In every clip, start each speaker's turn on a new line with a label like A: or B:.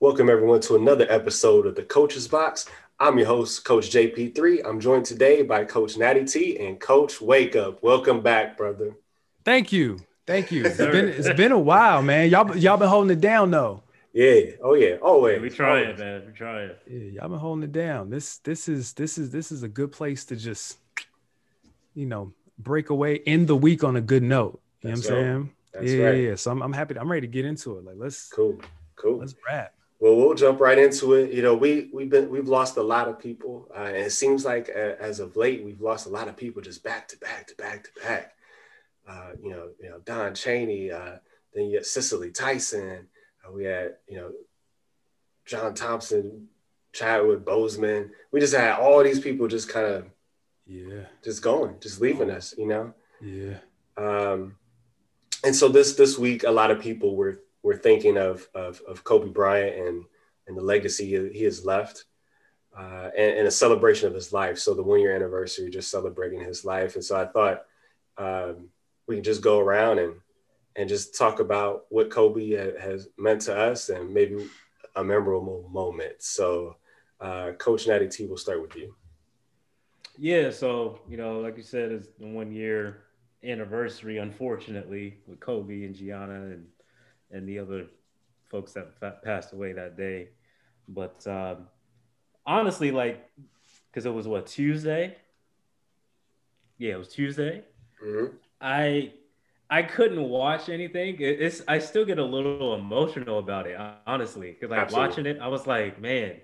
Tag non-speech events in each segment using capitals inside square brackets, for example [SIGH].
A: Welcome everyone to another episode of the Coach's Box. I'm your host, Coach JP3. I'm joined today by Coach Natty T and Coach Wake Up. Welcome back, brother.
B: Thank you. Thank you. It's been it's been a while, man. Y'all y'all been holding it down though.
A: Yeah. Oh yeah. Oh Always.
C: We try it, man. We try it.
B: Yeah, y'all been holding it down. This this is this is this is a good place to just, you know, break away end the week on a good note. You
A: That's
B: know what I'm
A: right.
B: saying?
A: That's
B: yeah,
A: right.
B: yeah. So I'm, I'm happy. I'm ready to get into it. Like let's
A: Cool. Cool.
B: let's rap.
A: Well, we'll jump right into it. You know, we we've been we've lost a lot of people, uh, and it seems like uh, as of late we've lost a lot of people just back to back to back to back. Uh, you know, you know Don Cheney, uh, then you had Cicely Tyson. Uh, we had you know John Thompson, Chadwick Boseman. We just had all these people just kind of
B: Yeah,
A: just going, just leaving us. You know.
B: yeah.
A: Um, and so this this week, a lot of people were were thinking of of, of Kobe Bryant and and the legacy he, has left, uh, and, and a celebration of his life. So the one year anniversary, just celebrating his life. And so I thought um, we can just go around and and just talk about what Kobe ha- has meant to us and maybe a memorable moment. So, uh, Coach Natty T, we'll start with you.
C: Yeah, so you know, like you said, it's the one year anniversary, unfortunately, with Kobe and Gianna and and the other folks that fa- passed away that day. But um, honestly, like, because it was what Tuesday. Yeah, it was Tuesday.
A: Mhm.
C: I I couldn't watch anything. It- it's I still get a little emotional about it, honestly, because like
A: Absolutely.
C: watching it, I was like, man,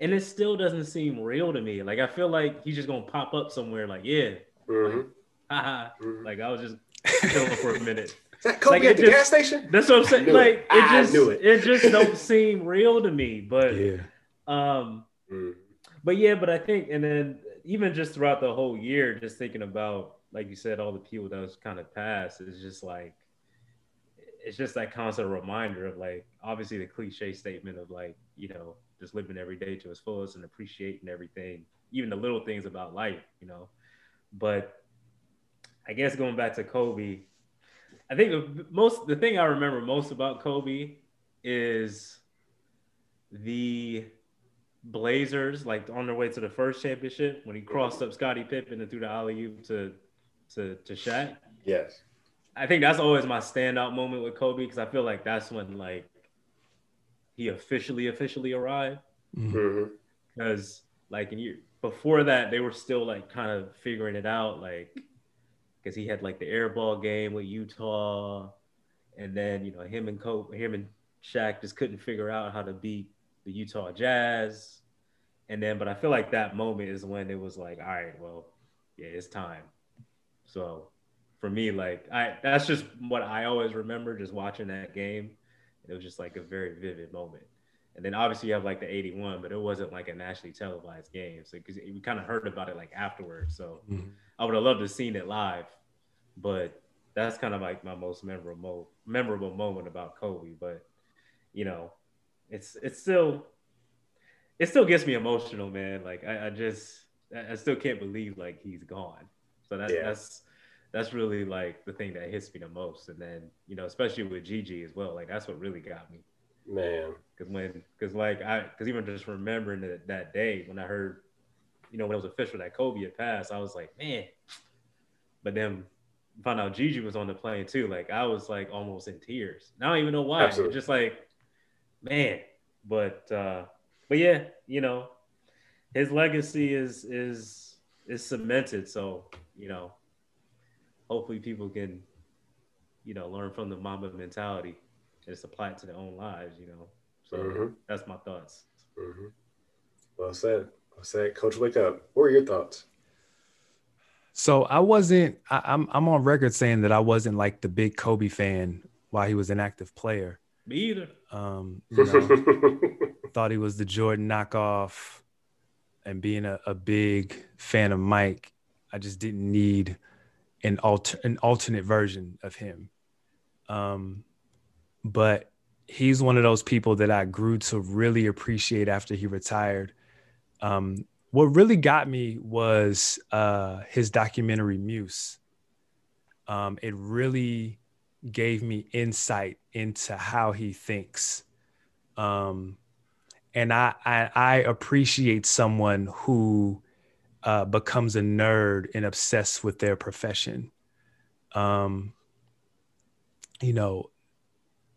C: and it still doesn't seem real to me. Like I feel like he's just gonna pop up somewhere. Like yeah,
A: Mhm.
C: haha.
A: Mhm.
C: Like I was just [LAUGHS] chilling for a minute.
A: Is that Kobe
C: Like,
A: at the
C: just-
A: gas station?
C: That's what I'm saying.
A: knew it.
C: Like it
A: I
C: just
A: knew it.
C: just don't seem real to me. But
B: Yeah.
C: um,
A: Mhm.
C: but yeah, but I think, and then even just throughout the whole year, just thinking about, like you said, all the people that was kind of passed, is just like, it's just that constant reminder of like, obviously the cliche statement of like, you know, just living every day to its fullest and appreciating everything, even the little things about life, you know. But I guess going back to Kobe, I think the most, the thing I remember most about Kobe is the Blazers, like on their way to the first championship, when he crossed up Scottie Pippen and threw the alley oop to to to Shaq.
A: Yes.
C: I think that's always my standout moment with Kobe because I feel like that's when like he officially officially arrived.
A: Mm-hmm. Mm-hmm.
C: Because like in year before that, they were still like kind of figuring it out, like because he had like the airball game with Utah, and then you know him and Kobe, him and Shaq just couldn't figure out how to beat the Utah Jazz. And then, but I feel like that moment is when it was like, all right, well, yeah, it's time. So for me, like I that's just what I always remember just watching that game. It was just like a very vivid moment. And then obviously you have like the 81, but it wasn't like a nationally televised game. So because we kind of heard about it like afterwards. So
B: Mhm.
C: I would have loved to have seen it live, but that's kind of like my most memorable memorable moment about Kobe. But you know, it's it's still it still gets me emotional, man. Like I, I just I I still can't believe like he's gone. So that's
A: Yeah.
C: that's that's really like the thing that hits me the most. And then you know, especially with Gigi as well, like that's what really got me.
A: Man.
C: Cause when, cause like I, cause even just remembering that, that day when I heard, you know, when it was official that Kobe had passed, I was like, man. But then found out Gigi was on the plane too. Like I was like almost in tears. And I don't even know why.
A: Absolutely.
C: It's just like, man. But uh, but yeah, you know, his legacy is is is cemented. So you know, hopefully people can, you know, learn from the Mamba mentality just apply it to their own lives. You know. So
A: Mhm.
C: that's my thoughts.
A: hmm Well said. Well said. Coach, wake up. What are your thoughts?
B: So I wasn't. I, I'm I'm on record saying that I wasn't like the big Kobe fan while he was an active player.
C: Me either.
B: Um, you know, [LAUGHS] thought he was the Jordan knockoff, and being a, a big fan of Mike, I just didn't need an alter an alternate version of him. Um, but he's one of those people that I grew to really appreciate after he retired. Um, what really got me was uh, his documentary Muse. Um, it really gave me insight into how he thinks. Um, and I I, I appreciate someone who uh, becomes a nerd and obsessed with their profession. Um, you know,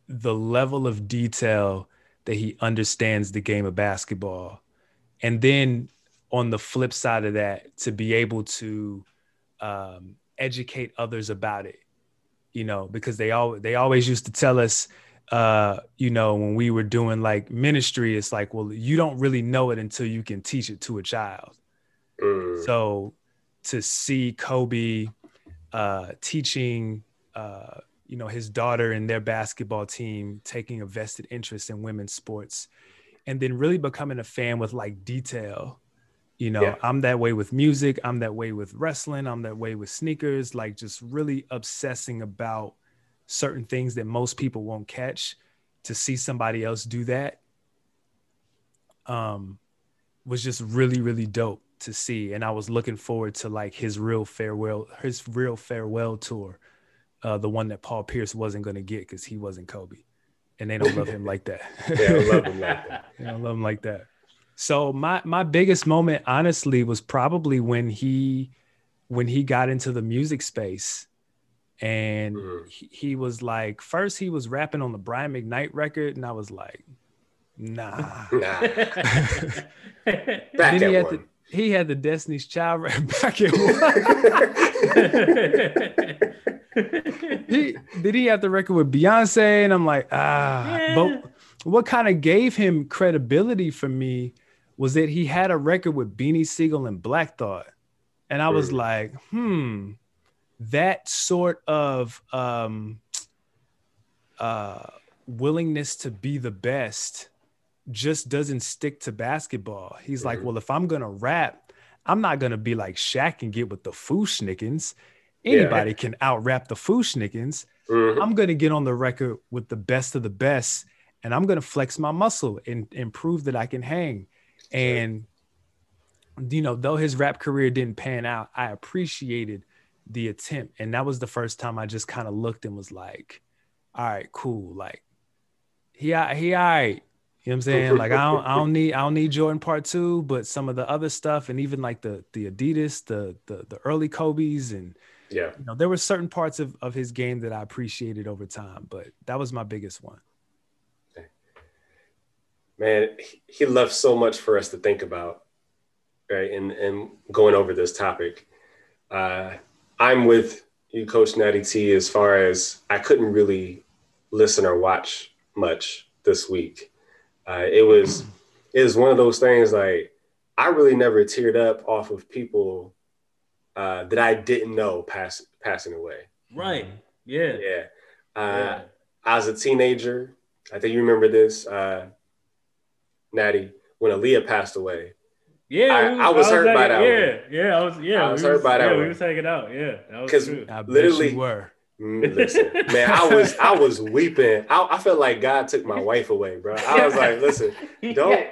B: the level of detail that he understands the game of basketball, and then on the flip side of that, to be able to um, educate others about it. You know, because they all they always used to tell us uh, you know, when we were doing like ministry, it's like, well, you don't really know it until you can teach it to a child. Mm. So to see Kobe uh, teaching, uh, you know, his daughter and their basketball team taking a vested interest in women's sports, and then really becoming a fan with like detail. You know, yeah. I'm that way with music. I'm that way with wrestling. I'm that way with sneakers. Like just really obsessing about certain things that most people won't catch to see somebody else do that um was just really really dope to see and i was looking forward to like his real farewell his real farewell tour uh the one that paul pierce wasn't going to get because he wasn't kobe. And they don't love him like that. [LAUGHS]
A: Yeah I love him like that.
B: They don't love him like that. So my my biggest moment honestly was probably when he when he got into the music space and mm-hmm. he, he, was like first he was rapping on the brian mcknight record and i was like nah. Nah. [LAUGHS]
A: Back
B: he
A: had.
B: The, he had the destiny's child rap [LAUGHS] back at one he did he have the record with beyonce and i'm like ah yeah. but what kind of gave him credibility for me was that he had a record with beanie sigel and black thought and i was like hmm that sort of um, uh, willingness to be the best just doesn't stick to basketball. He's like, well, if I'm gonna rap, I'm not gonna be like Shaq and get with the Fu-Schnickens. Anybody yeah. can out rap the Fu-Schnickens. Mm-hmm. I'm gonna get on the record with the best of the best, and I'm gonna flex my muscle and, and prove that I can hang. And you know, though his rap career didn't pan out, I appreciated the attempt. And that was the first time I just kind of looked and was like, all right, cool. Like he he all right. You know what I'm saying? Like I don't I don't need I don't need Jordan part two, but some of the other stuff and even like the the Adidas, the the the early Kobe's and
A: yeah,
B: you know, there were certain parts of, of his game that I appreciated over time, but that was my biggest one.
A: Man, he left so much for us to think about, right? And and going over this topic. Uh I'm with you, Coach Natty T, as far as I couldn't really listen or watch much this week. Uh, it was it was one of those things like I really never teared up off of people uh, that I didn't know pass, passing away.
C: Right. Yeah.
A: Yeah. Uh, yeah. I was a teenager. I think you remember this, uh, Natty, when Aaliyah passed away.
C: Yeah,
A: I, was, I was hurt by that.
C: Yeah, one. yeah, I was. Yeah,
A: I was hurt was, by that.
C: Yeah,
A: one.
C: we was taking out. Yeah, because
A: literally
B: were.
A: Mm, listen, man, I was I was weeping. I, I felt like God took my wife away, bro. I was like, listen, [LAUGHS] don't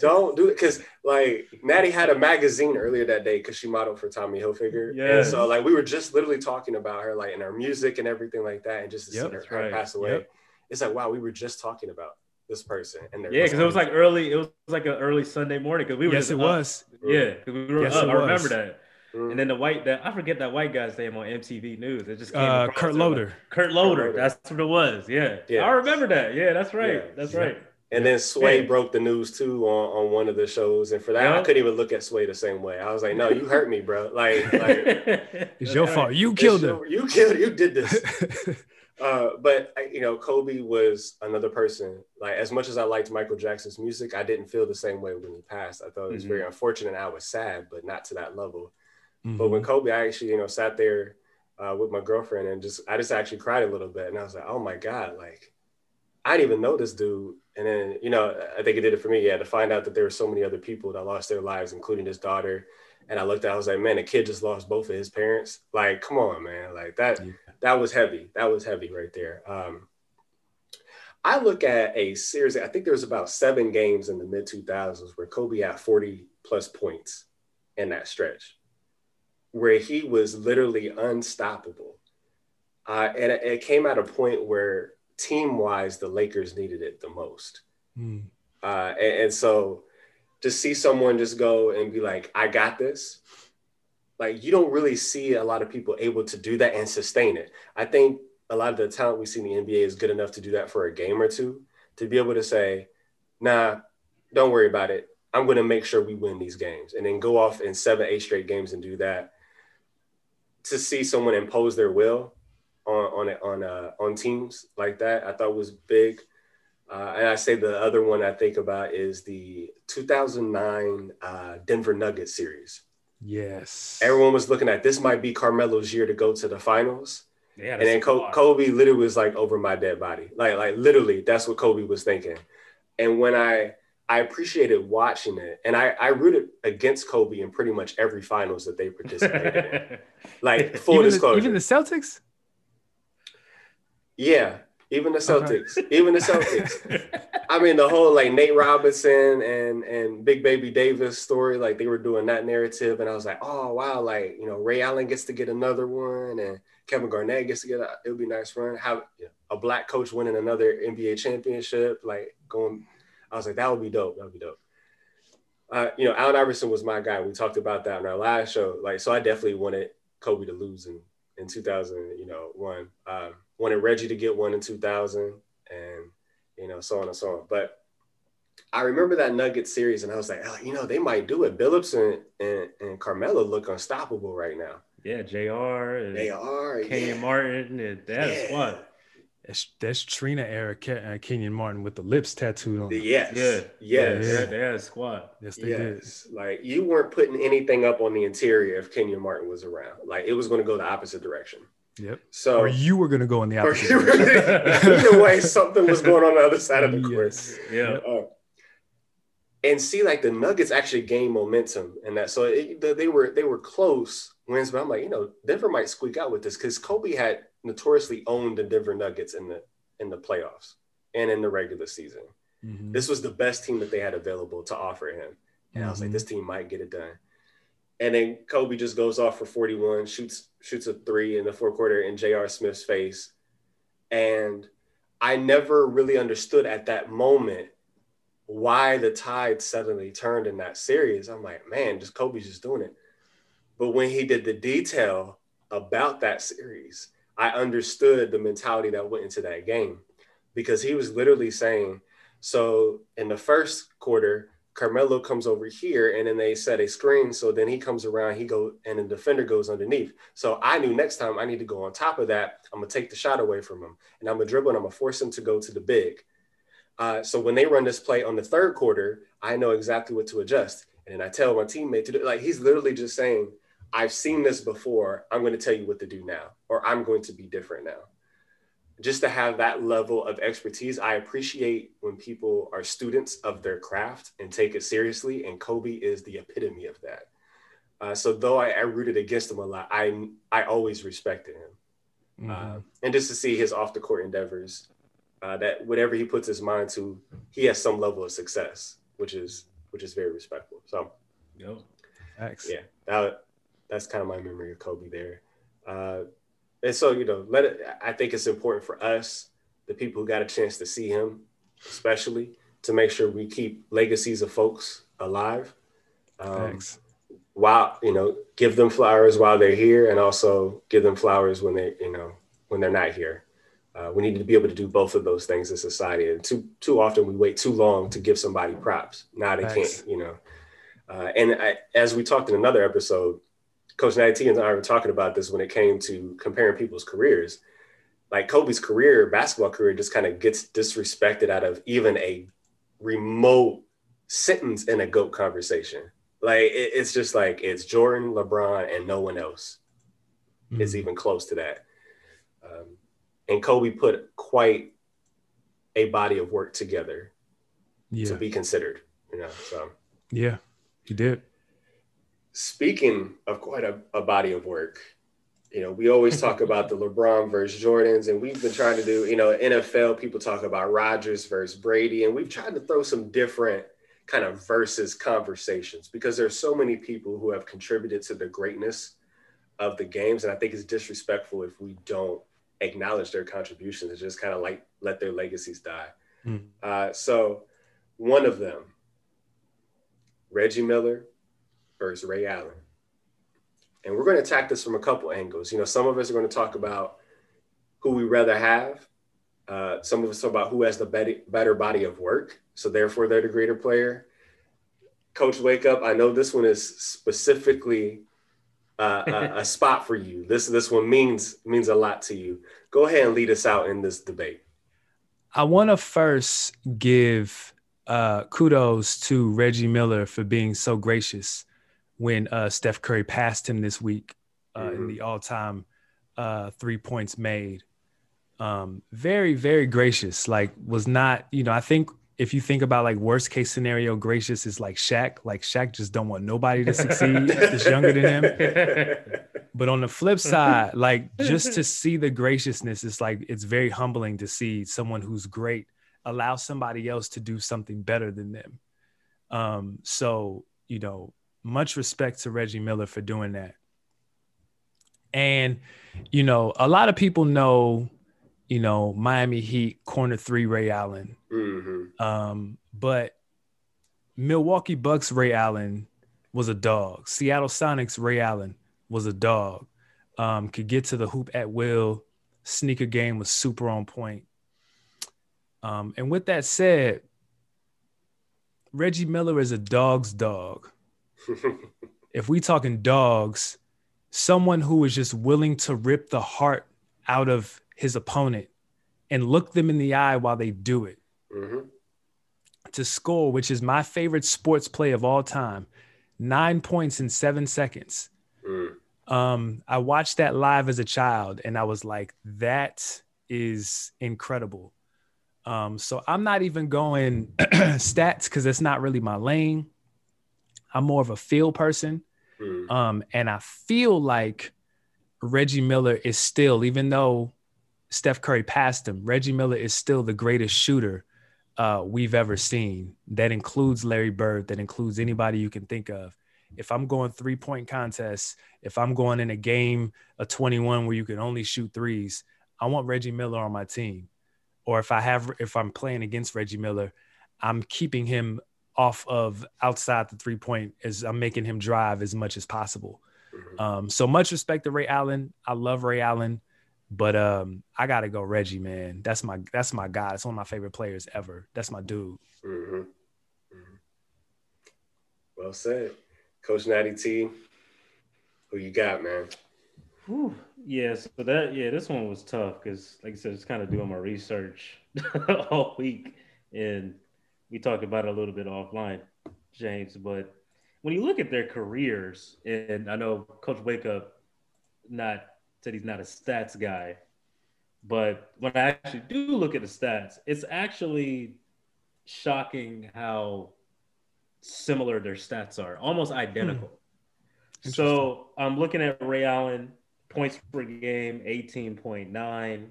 A: don't do it, because like Natty had a magazine earlier that day because she modeled for Tommy Hilfiger, yeah. And so like we were just literally talking about her, like in her music and everything like that, and just to yep, see her, right. pass away. Yep. It's like wow, we were just talking about this person and
C: yeah because it was like early it was like an early sunday morning because we were
B: yes it
C: up.
B: was
C: yeah because we were yes, up i remember that mm-hmm. and then the white that i forget that white guy's name on mtv news it just came
B: uh, kurt loder like,
C: kurt loder that's what it was yeah yeah i remember that yeah that's right yeah. that's right
A: and then Sway yeah. broke the news too on, on one of the shows, and for that I couldn't even look at Sway the same way. I was like, "No, you hurt me, bro. Like, [LAUGHS] like
B: it's your fault. You killed him.
A: You killed. You did this." [LAUGHS] Uh, but you know, Kobe was another person. Like as much as I liked Michael Jackson's music, I didn't feel the same way when he passed. I thought it was mm-hmm. very unfortunate. I was sad, but not to that level. Mm-hmm. But when Kobe, I actually you know sat there uh, with my girlfriend and just I just actually cried a little bit, and I was like, oh my god, like I didn't even know this dude. And then you know, I think it did it for me. Yeah, to find out that there were so many other people that lost their lives, including his daughter. And I looked at, I was like, man, the kid just lost both of his parents. Like, come on, man. Like that, yeah. that was heavy. That was heavy right there. Um, I look at a series, I think there was about seven games in the mid 2000s where Kobe had 40 plus points in that stretch, where he was literally unstoppable. Uh, and it, it, came at a point where team wise, the Lakers needed it the most. Mm. Uh, and, and so to see someone just go and be like, I got this, like you don't really see a lot of people able to do that and sustain it. I think a lot of the talent we see in the NBA is good enough to do that for a game or two, to be able to say, nah, don't worry about it. I'm going to make sure we win these games and then go off in seven, eight straight games and do that. To see someone impose their will on on on uh, on teams like that, I thought was big. Uh, and I say the other one I think about is the 2009 uh, Denver Nuggets series.
B: Yes.
A: Everyone was looking at this might be Carmelo's year to go to the finals.
C: Yeah,
A: and then Kobe, Kobe literally was like over my dead body. Like like literally that's what Kobe was thinking. And when I I appreciated watching it, and I, I rooted against Kobe in pretty much every finals that they participated in. [LAUGHS] Like full
B: even
A: disclosure,
B: the, even the Celtics.
A: Yeah, even the Celtics, okay. even the Celtics. I mean, the whole like Nate Robinson and and Big Baby Davis story, like they were doing that narrative, and I was like, oh wow, like you know, Ray Allen gets to get another one, and Kevin Garnett gets to get a, it would be nice run. Have a black coach winning another NBA championship, like going. I was like, that would be dope. That would be dope. Uh, you know, Allen Iverson was my guy. We talked about that in our last show. Like, so I definitely wanted Kobe to lose in in 2000. You know, one. Um, wanted Reggie to get one in 2000 and, you know, so on and so on. But I remember that Nugget series and I was like, oh, you know, they might do it. Billups and, and, and Carmelo look unstoppable right now.
C: Yeah, JR. And
A: are.
C: Kenyon
A: yeah.
C: Martin and that's yeah. what.
B: That's, that's Trina era uh, Kenyon Martin with the lips tattooed on.
A: Yes.
C: Yeah.
A: Yes.
C: Yeah, they had a squad.
B: Yes, they
A: yes. did. Like you weren't putting anything up on the interior if Kenyon Martin was around. Like it was going to go the opposite direction.
B: Yep.
A: So
B: or you were going to go in the opposite. Direction. [LAUGHS]
A: Either way, something was going on the other side of the court.
C: Yes. Yeah. Uh,
A: and see, like the Nuggets actually gained momentum, and that so it, they were they were close wins, but I'm like, you know, Denver might squeak out with this because Kobe had notoriously owned the Denver Nuggets in the in the playoffs and in the regular season. Mm-hmm. This was the best team that they had available to offer him, and mm-hmm. I was like, mm-hmm. this team might get it done. And then Kobe just goes off for 41, shoots shoots a three in the fourth quarter in J.R. Smith's face. And I never really understood at that moment why the tide suddenly turned in that series. I'm like, man, just Kobe's just doing it. But when he did the detail about that series, I understood the mentality that went into that game because he was literally saying, so in the first quarter, Carmelo comes over here and then they set a screen. So then he comes around, he go and the defender goes underneath. So I knew next time I need to go on top of that. I'm gonna take the shot away from him and I'm gonna dribble and I'm gonna force him to go to the big. Uh, so when they run this play on the third quarter, I know exactly what to adjust. And then I tell my teammate to do like he's literally just saying, I've seen this before. I'm going to tell you what to do now, or I'm going to be different now just to have that level of expertise. I appreciate when people are students of their craft and take it seriously. And Kobe is the epitome of that. Uh, so though I, I, rooted against him a lot, I I always respected him. Mm-hmm. Uh, and just to see his off the court endeavors, uh, that whatever he puts his mind to, he has some level of success, which is which is very respectful. So,
C: yep.
B: Thanks.
A: Yeah, that, that's kind of my memory of Kobe there. Uh, and so, you know, let it, I think it's important for us, the people who got a chance to see him, especially to make sure we keep legacies of folks alive.
B: Um, Thanks.
A: While, you know, give them flowers while they're here and also give them flowers when they, you know, when they're not here. Uh, we need to be able to do both of those things in society. And too, too often we wait too long to give somebody props. Now they Thanks. can't, you know. Uh, and I, as we talked in another episode, Coach Natty and I were talking about this when it came to comparing people's careers. Like Kobe's career, basketball career, just kind of gets disrespected out of even a remote sentence in a GOAT conversation. Like it, it's just like it's Jordan, LeBron, and no one else mm-hmm. is even close to that. Um, and Kobe put quite a body of work together yeah. to be considered. You know, so
B: yeah, he did
A: speaking of quite a, a body of work, you know, we always talk [LAUGHS] about the LeBron versus Jordans, and we've been trying to do, you know, NFL people talk about Rodgers versus Brady, and we've tried to throw some different kind of versus conversations because there's so many people who have contributed to the greatness of the games, and I think it's disrespectful if we don't acknowledge their contributions and just kind of like let their legacies die. Mm. Uh, so one of them, Reggie Miller versus Ray Allen. And we're going to attack this from a couple angles. You know, some of us are going to talk about who we rather have. Uh, some of us talk about who has the better, better body of work. So therefore, they're the greater player. Coach Wake Up, I know this one is specifically uh, a, [LAUGHS] a spot for you. This this one means means a lot to you. Go ahead and lead us out in this debate.
B: I want to first give uh, kudos to Reggie Miller for being so gracious when uh, Steph Curry passed him this week uh, mm-hmm. in the all-time uh, three points made. Um, very, very gracious. Like, was not, you know, I think if you think about like worst case scenario, gracious is like Shaq. Like Shaq just don't want nobody to succeed that's younger than him. [LAUGHS] But on the flip side, like just to see the graciousness, it's like it's very humbling to see someone who's great allow somebody else to do something better than them. Um, so you know, much respect to Reggie Miller for doing that. And you know, a lot of people know, you know, Miami Heat corner three Ray Allen. Mm-hmm. Um, but Milwaukee Bucks Ray Allen was a dog. Seattle Sonics Ray Allen was a dog. Um, could get to the hoop at will. Sneaker game was super on point. Um, and with that said, Reggie Miller is a dog's dog. If we talking dogs, someone who is just willing to rip the heart out of his opponent and look them in the eye while they do it. Mm-hmm. To score, which is my favorite sports play of all time, nine points in seven seconds. Mm. Um, I watched that live as a child and I was like, that is incredible. Um, so I'm not even going [CLEARS THROAT] stats because it's not really my lane. I'm more of a feel person. Mm. Um, and I feel like Reggie Miller is still, even though Steph Curry passed him, Reggie Miller is still the greatest shooter uh, we've ever seen. That includes Larry Bird, that includes anybody you can think of. If I'm going three point contests, if I'm going in a game, a 21 where you can only shoot threes, I want Reggie Miller on my team. Or if I have, if I'm playing against Reggie Miller, I'm keeping him off of outside the three point as I'm making him drive as much as possible. Mm-hmm. Um, so much respect to Ray Allen. I love Ray Allen, but um, I gotta go Reggie, man. That's my that's my guy. It's one of my favorite players ever. That's my dude. Mm-hmm. Mm-hmm.
A: Well said. Coach Natty T, who you got, man?
C: Whew. Yeah, so that yeah, this one was tough because, like I said, just kind of doing my research [LAUGHS] all week, and we talked about it a little bit offline, James. But when you look at their careers, and I know Coach Wake Up not said he's not a stats guy, but when I actually do look at the stats, it's actually shocking how similar their stats are, almost identical. Hmm. So I'm looking at Ray Allen points per game, 18.9.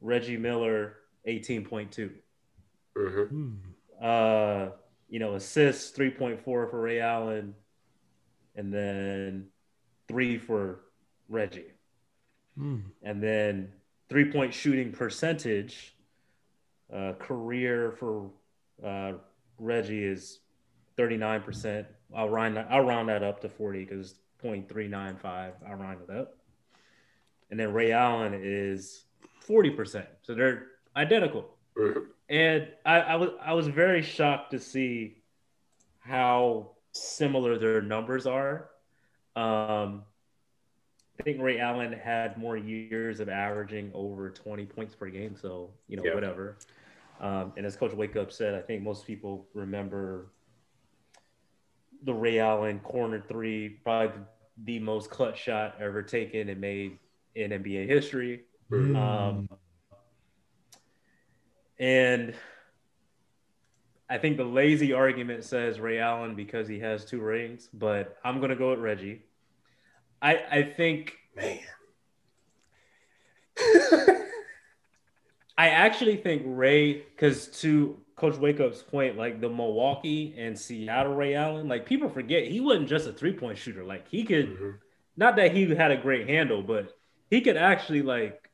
C: Reggie Miller, 18.2. Mm-hmm. Hmm. Uh, you know, assists, 3.4 for Ray Allen, and then three for Reggie. Mm. And then three point shooting percentage, uh, career for uh, Reggie is 39%. I'll round that, I'll round that up to 40 because 0.395. I'll round it up. And then Ray Allen is 40%. So they're identical. And I, I was I was very shocked to see how similar their numbers are. Um, I think Ray Allen had more years of averaging over 20 points per game. So, you know, yeah. whatever. Um, and as Coach Wake Up said, I think most people remember the Ray Allen corner three, probably the most clutch shot ever taken and made in NBA history. Mm. Um, and I think the lazy argument says Ray Allen because he has two rings, but I'm gonna go with Reggie. I I think
A: man. [LAUGHS]
C: I actually think Ray, because to Coach Wake Up's point, like the Milwaukee and Seattle Ray Allen, like people forget he wasn't just a three point shooter. Like he could, mm-hmm. not that he had a great handle, but he could actually like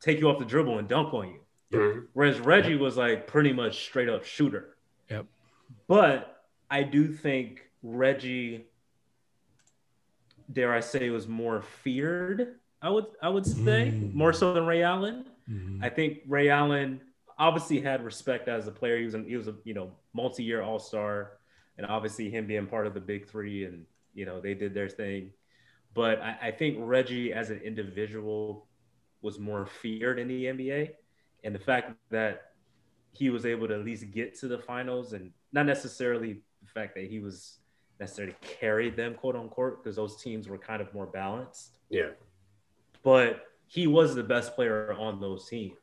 C: take you off the dribble and dunk on you. Mm-hmm. Whereas Reggie yep. was like pretty much straight up shooter.
B: Yep.
C: But I do think Reggie, dare I say, was more feared. I would I would say mm. more so than Ray Allen. Mm-hmm. I think Ray Allen obviously had respect as a player. He was an, he was a you know multi-year All Star, and obviously him being part of the Big Three, and you know they did their thing. But I, I think Reggie as an individual was more feared in the NBA, and the fact that he was able to at least get to the finals, and not necessarily the fact that he was necessarily carried them, quote unquote, because those teams were kind of more balanced.
A: Yeah.
C: But he was the best player on those teams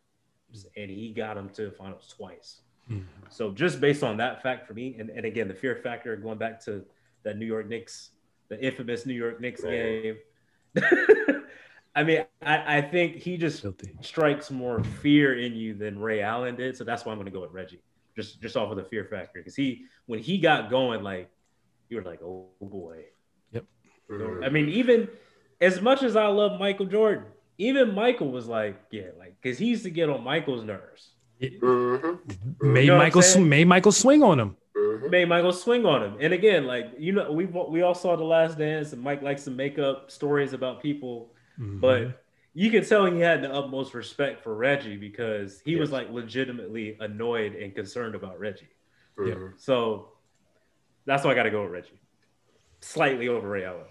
C: and he got them to the finals twice. Mm-hmm. So just based on that fact for me, and, and again, the fear factor going back to that New York Knicks, the infamous New York Knicks game. [LAUGHS] I mean, I, I think he just Guilty. strikes more fear in you than Ray Allen did. So that's why I'm going to go with Reggie, just just off of the fear factor. Because he, when he got going, like you were like, oh boy.
B: Yep.
C: I mean, even as much as I love Michael Jordan, even Michael was like, yeah, like because he used to get on Michael's nerves.
B: Mm-hmm. Made you know Michael sw- made Michael swing on him.
C: Mm-hmm. Made Michael swing on him. And again, like you know, we we all saw the Last Dance, and Mike likes to make up stories about people, mm-hmm. but you can tell he had the utmost respect for Reggie because he yes. was like legitimately annoyed and concerned about Reggie. Yeah. So that's why I got to go with Reggie, slightly over Ray Allen.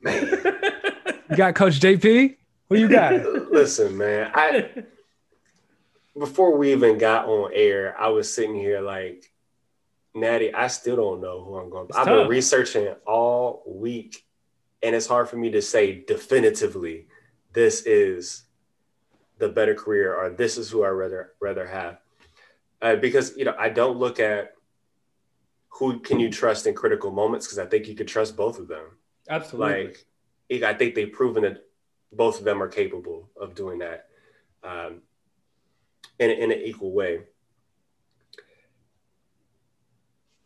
A: Man. [LAUGHS]
B: you got Coach JP? What you got? [LAUGHS]
A: Listen, man. I before we even got on air, I was sitting here like, Natty, I still don't know who I'm going. It's I've tough. been researching all week, and it's hard for me to say definitively this is the better career or this is who I rather rather have. Uh, because you know, I don't look at who can you trust in critical moments because I think you could trust both of them.
C: Absolutely.
A: Like, I think they've proven that both of them are capable of doing that um, in, in an equal way.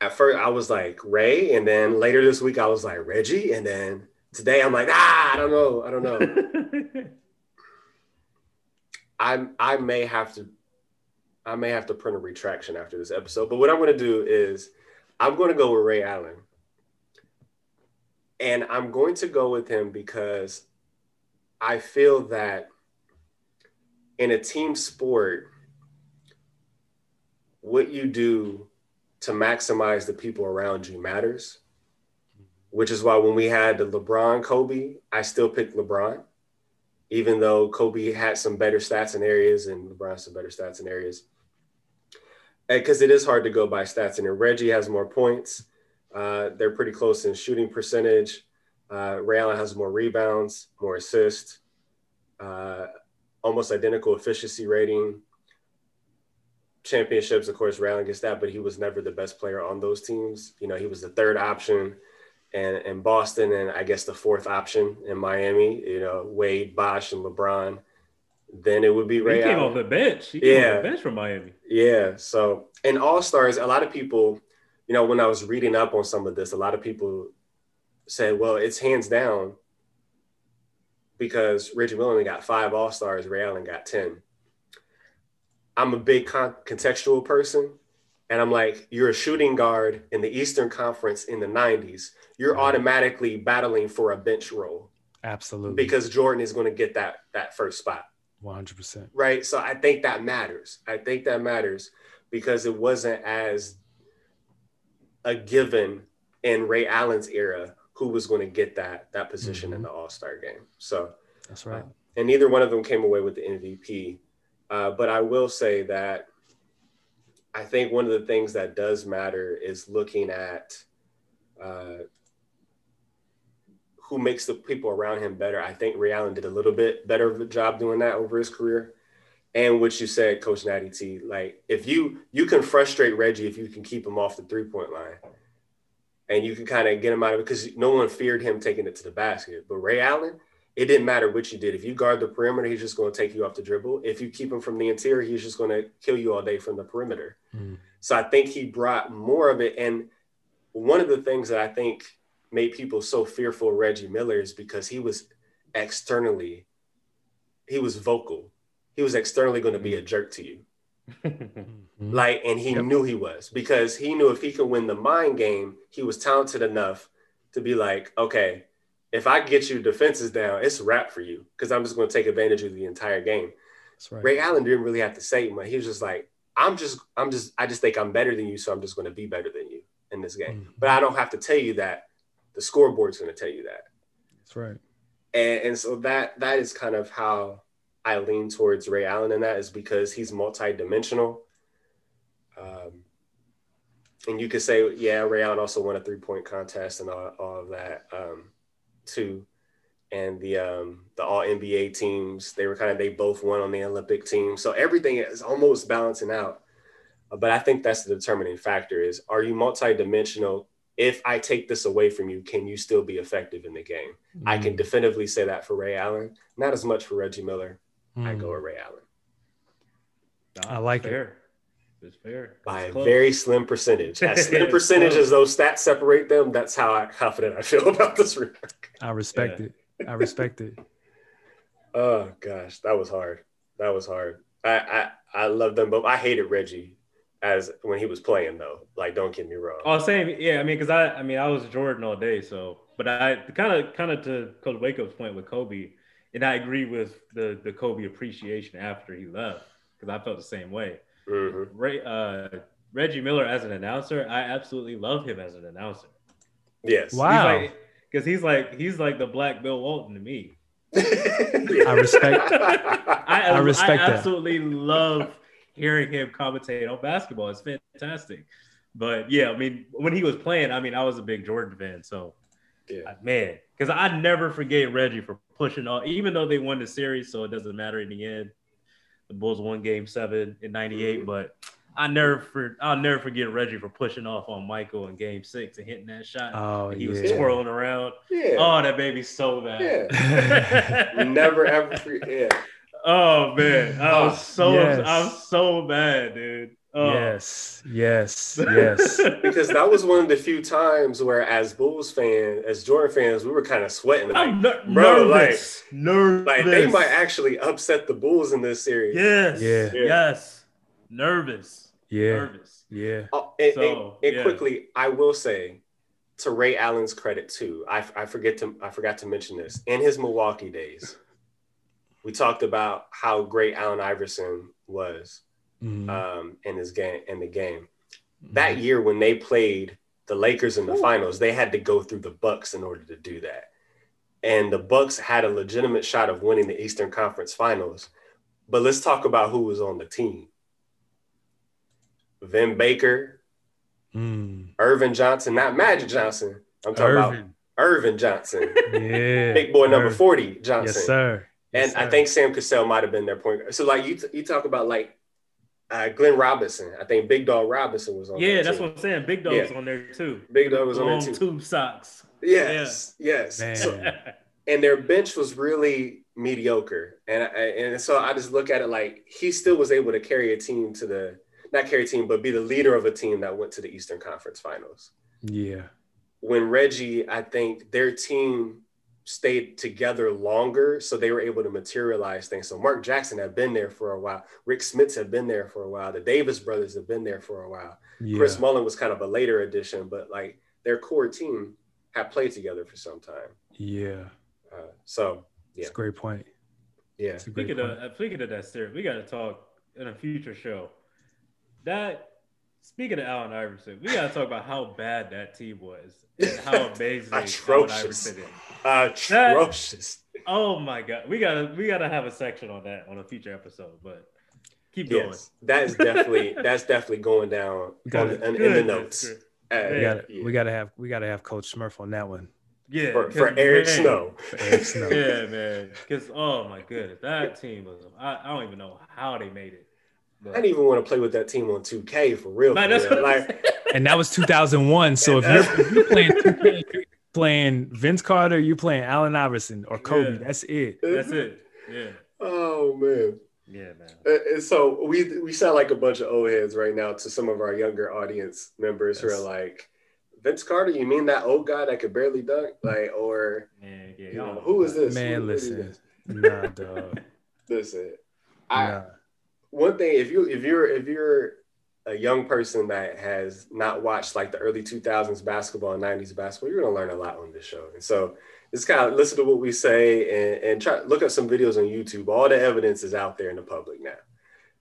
A: At first, I was like Ray, and then later this week, I was like Reggie, and then today, I'm like, ah, I don't know, I don't know. [LAUGHS] I I may have to, I may have to print a retraction after this episode. But what I'm going to do is, I'm going to go with Ray Allen and I'm going to go with him because I feel that in a team sport, what you do to maximize the people around you matters. Which is why when we had the LeBron Kobe, I still picked LeBron, even though Kobe had some better stats in areas and LeBron some better stats in areas. Because it is hard to go by stats, and Reggie has more points uh, they're pretty close in shooting percentage. Uh, Ray Allen has more rebounds, more assists, uh, almost identical efficiency rating. Championships, of course, Ray Allen gets that, but he was never the best player on those teams. You know, he was the third option and in Boston, and I guess the fourth option in Miami. You know, Wade, Bosh, and LeBron. Then it would be Ray.
C: He came
A: Allen.
C: off the bench. He came yeah. off the bench from Miami.
A: Yeah. So, and All Stars, a lot of people you know, when I was reading up on some of this, a lot of people said, well, it's hands down because Reggie Miller got five All Stars, Ray Allen got 10. I'm a big con- contextual person. And I'm like, you're a shooting guard in the Eastern Conference in the 90s. You're automatically battling for a bench role.
B: Absolutely.
A: Because Jordan is going to get that that first spot.
B: 100%.
A: Right? So I think that matters. I think that matters because it wasn't as a given in Ray Allen's era who was going to get that that position mm-hmm. in the All Star game. So
B: that's right. Uh,
A: and neither one of them came away with the MVP. Uh, but I will say that I think one of the things that does matter is looking at uh, who makes the people around him better. I think Ray Allen did a little bit better of a job doing that over his career. And what you said, Coach Natty T, like if you you can frustrate Reggie if you can keep him off the three point line, and you can kind of get him out of it because no one feared him taking it to the basket. But Ray Allen, it didn't matter what you did. If you guard the perimeter, he's just going to take you off the dribble. If you keep him from the interior, he's just going to kill you all day from the perimeter. Mm. So I think he brought more of it. And one of the things that I think made people so fearful of Reggie Miller is because he was externally, he was vocal he was externally going to be a jerk to you. [LAUGHS] Like, and he
B: Yep.
A: knew he was because he knew if he could win the mind game, he was talented enough to be like, okay, if I get you defenses down, it's a wrap for you because I'm just going to take advantage of the entire game.
B: Right.
A: Ray Allen didn't really have to say much. He was just like, I'm just, I'm just, I just think I'm better than you, so I'm just going to be better than you in this game.
B: Mhm.
A: But I don't have to tell you that. The scoreboard's going to tell you that.
B: That's right.
A: And, and so that that is kind of how I lean towards Ray Allen in that is because he's multi-dimensional. Um, and you could say, yeah, Ray Allen also won a three-point contest and all, all of that um, too. And the um, the all NBA teams, they were kind of they both won on the Olympic team. So everything is almost balancing out. But I think that's the determining factor is are you multi-dimensional? If I take this away from you, can you still be effective in the game? I can
B: Mm.
A: definitively say that for Ray Allen. Not as much for Reggie Miller. I
B: Mm.
A: go with Ray Allen
B: I like it.
C: fair. It's fair.
A: by
C: It's
A: a very slim percentage. As [LAUGHS] slim
C: It's
A: percentage
C: close.
A: as those stats separate them, that's how I, confident I feel [LAUGHS] about this.
B: I respect
C: Yeah.
B: it. I respect it. [LAUGHS]
A: Oh gosh, that was hard. That was hard. I I, I love them both. I hated Reggie as when he was playing though. Like, don't get me wrong.
C: Oh, same. Yeah, I mean, because I, I mean, I was Jordan all day. So, but I kind of, kind of to Coach Wakeup's point with Kobe, and I agree with the the Kobe appreciation after he left because I felt the same way.
A: Mhm.
C: Ray, uh, Reggie Miller as an announcer, I absolutely love him as an announcer.
A: Yes.
B: Wow.
C: because he's like he's like the Black Bill Walton to me.
A: I
B: respect- [LAUGHS]
C: I,
B: I respect
C: I
B: that.
C: absolutely love hearing him commentate on basketball. is fantastic. But yeah, I mean, when he was playing, I mean, I was a big Jordan fan. So,
A: Yeah.
C: man, because I never forget Reggie for pushing off, even though they won the series, so it doesn't matter in the end. The Bulls won Game Seven in '98,
A: Mhm.
C: but I never for I'll never forget Reggie for pushing off on Michael in Game Six and hitting that shot.
B: Oh
C: he was twirling around.
A: Yeah.
C: Oh, that baby's so bad.
A: Yeah. [LAUGHS] Never ever. Free, yeah.
C: Oh man, I oh, was so
B: Yes.
C: I was so bad, dude. Oh.
B: Yes. Yes. Yes. [LAUGHS]
A: Because that was one of the few times where, as Bulls fans, as Jordan fans, we were kind of sweating. Like,
C: I'm ner-
A: bro,
C: nervous. nervous.
A: like they might actually upset the Bulls in this series.
C: Yes.
B: Yeah.
C: Yes. Nervous.
B: Yeah.
C: Nervous.
B: Yeah.
A: Oh, and,
C: So,
A: and- and
C: yeah.
A: quickly, I will say, to Ray Allen's credit too, I, I forget to I forgot to mention this. In his Milwaukee days, we talked about how great Allen Iverson was
B: Mhm.
A: um, in his game in the game.
B: Mm-hmm.
A: That year when they played the Lakers in the finals, they had to go through the Bucks in order to do that. And the Bucks had a legitimate shot of winning the Eastern Conference Finals. But let's talk about who was on the team. Vin Baker,
B: Mm.
A: Ervin Johnson, not Magic Johnson. I'm talking about
B: Ervin.
A: Ervin Johnson, [LAUGHS]
B: Yeah.
A: big boy number
B: Ervin.
A: 40 Johnson.
B: Yes, sir. Yes,
A: and I think Sam Cassell might have been their point. So like you, you talk about like uh, Glenn Robinson. I think Big Dog Robinson was on.
C: Yeah,
A: that
C: that's
A: team.
C: what I'm saying. Big Dog's
A: Yeah.
C: on there too.
A: Big Dog was on there too.
C: tube socks.
A: Yes, yes. So, and their bench was really mediocre, and I, and so I just look at it like he still was able to carry a team to the not carry a team, but be the leader of a team that went to the Eastern Conference Finals.
B: Yeah.
A: When Reggie, I think their team stayed together longer, so they were able to materialize things. So Mark Jackson had been there for a while. Rick Smits had been there for a while. The Davis brothers have been there for a while.
B: Yeah.
A: Chris Mullin was kind of a later addition, but like their core team had played together for some time.
B: yeah.
A: Uh, so
B: It's a great point.
A: yeah,
B: It's a great
C: Speaking
B: point.
C: of uh, speaking of that series, we got to talk in a future show. That speaking of Allen Iverson, we got to talk about how bad that team was and how [LAUGHS] amazing Allen Iverson is.
A: atrocious.
C: Oh my god, we gotta we gotta have a section on that on a future episode. But keep going.
A: Yes, that is definitely [LAUGHS] that's definitely going down on in, in the notes. Uh,
B: We got to
A: yeah.
B: we got to have we got to have Coach Smurf on that one.
C: Yeah,
A: for, for
C: 'cause,
A: Eric
C: man,
A: Snow.
B: For Eric Snow. [LAUGHS]
C: Yeah, man. Because oh my goodness, that team was. I, I don't even know how they made it.
A: I didn't even want to play with that team on 2K for real.
C: Man,
A: for
C: that's
A: real.
C: what
A: Like. [LAUGHS]
B: And that was 2001. So if you're, if you're playing 2K, [LAUGHS] you're playing Vince Carter, you playing Allen Iverson or Kobe.
C: Yeah.
B: That's it.
C: That's it. Yeah,
A: oh man.
C: yeah, man.
A: And so we we sound like a bunch of old heads right now to some of our younger audience members who are like, Vince Carter, you mean that old guy that could barely dunk? Like, or
C: Yeah, yeah.
A: you know, who is this?
B: Man,
A: Who- who is
B: listen.
A: this?
B: Nah, dog. [LAUGHS]
A: Listen, I
B: Nah.
A: One thing if you if you're if you're a young person that has not watched like the early 2000s basketball and 90s basketball, you're gonna learn a lot on this show. And so just kind of listen to what we say and, and try look up some videos on YouTube. All the evidence is out there in the public now.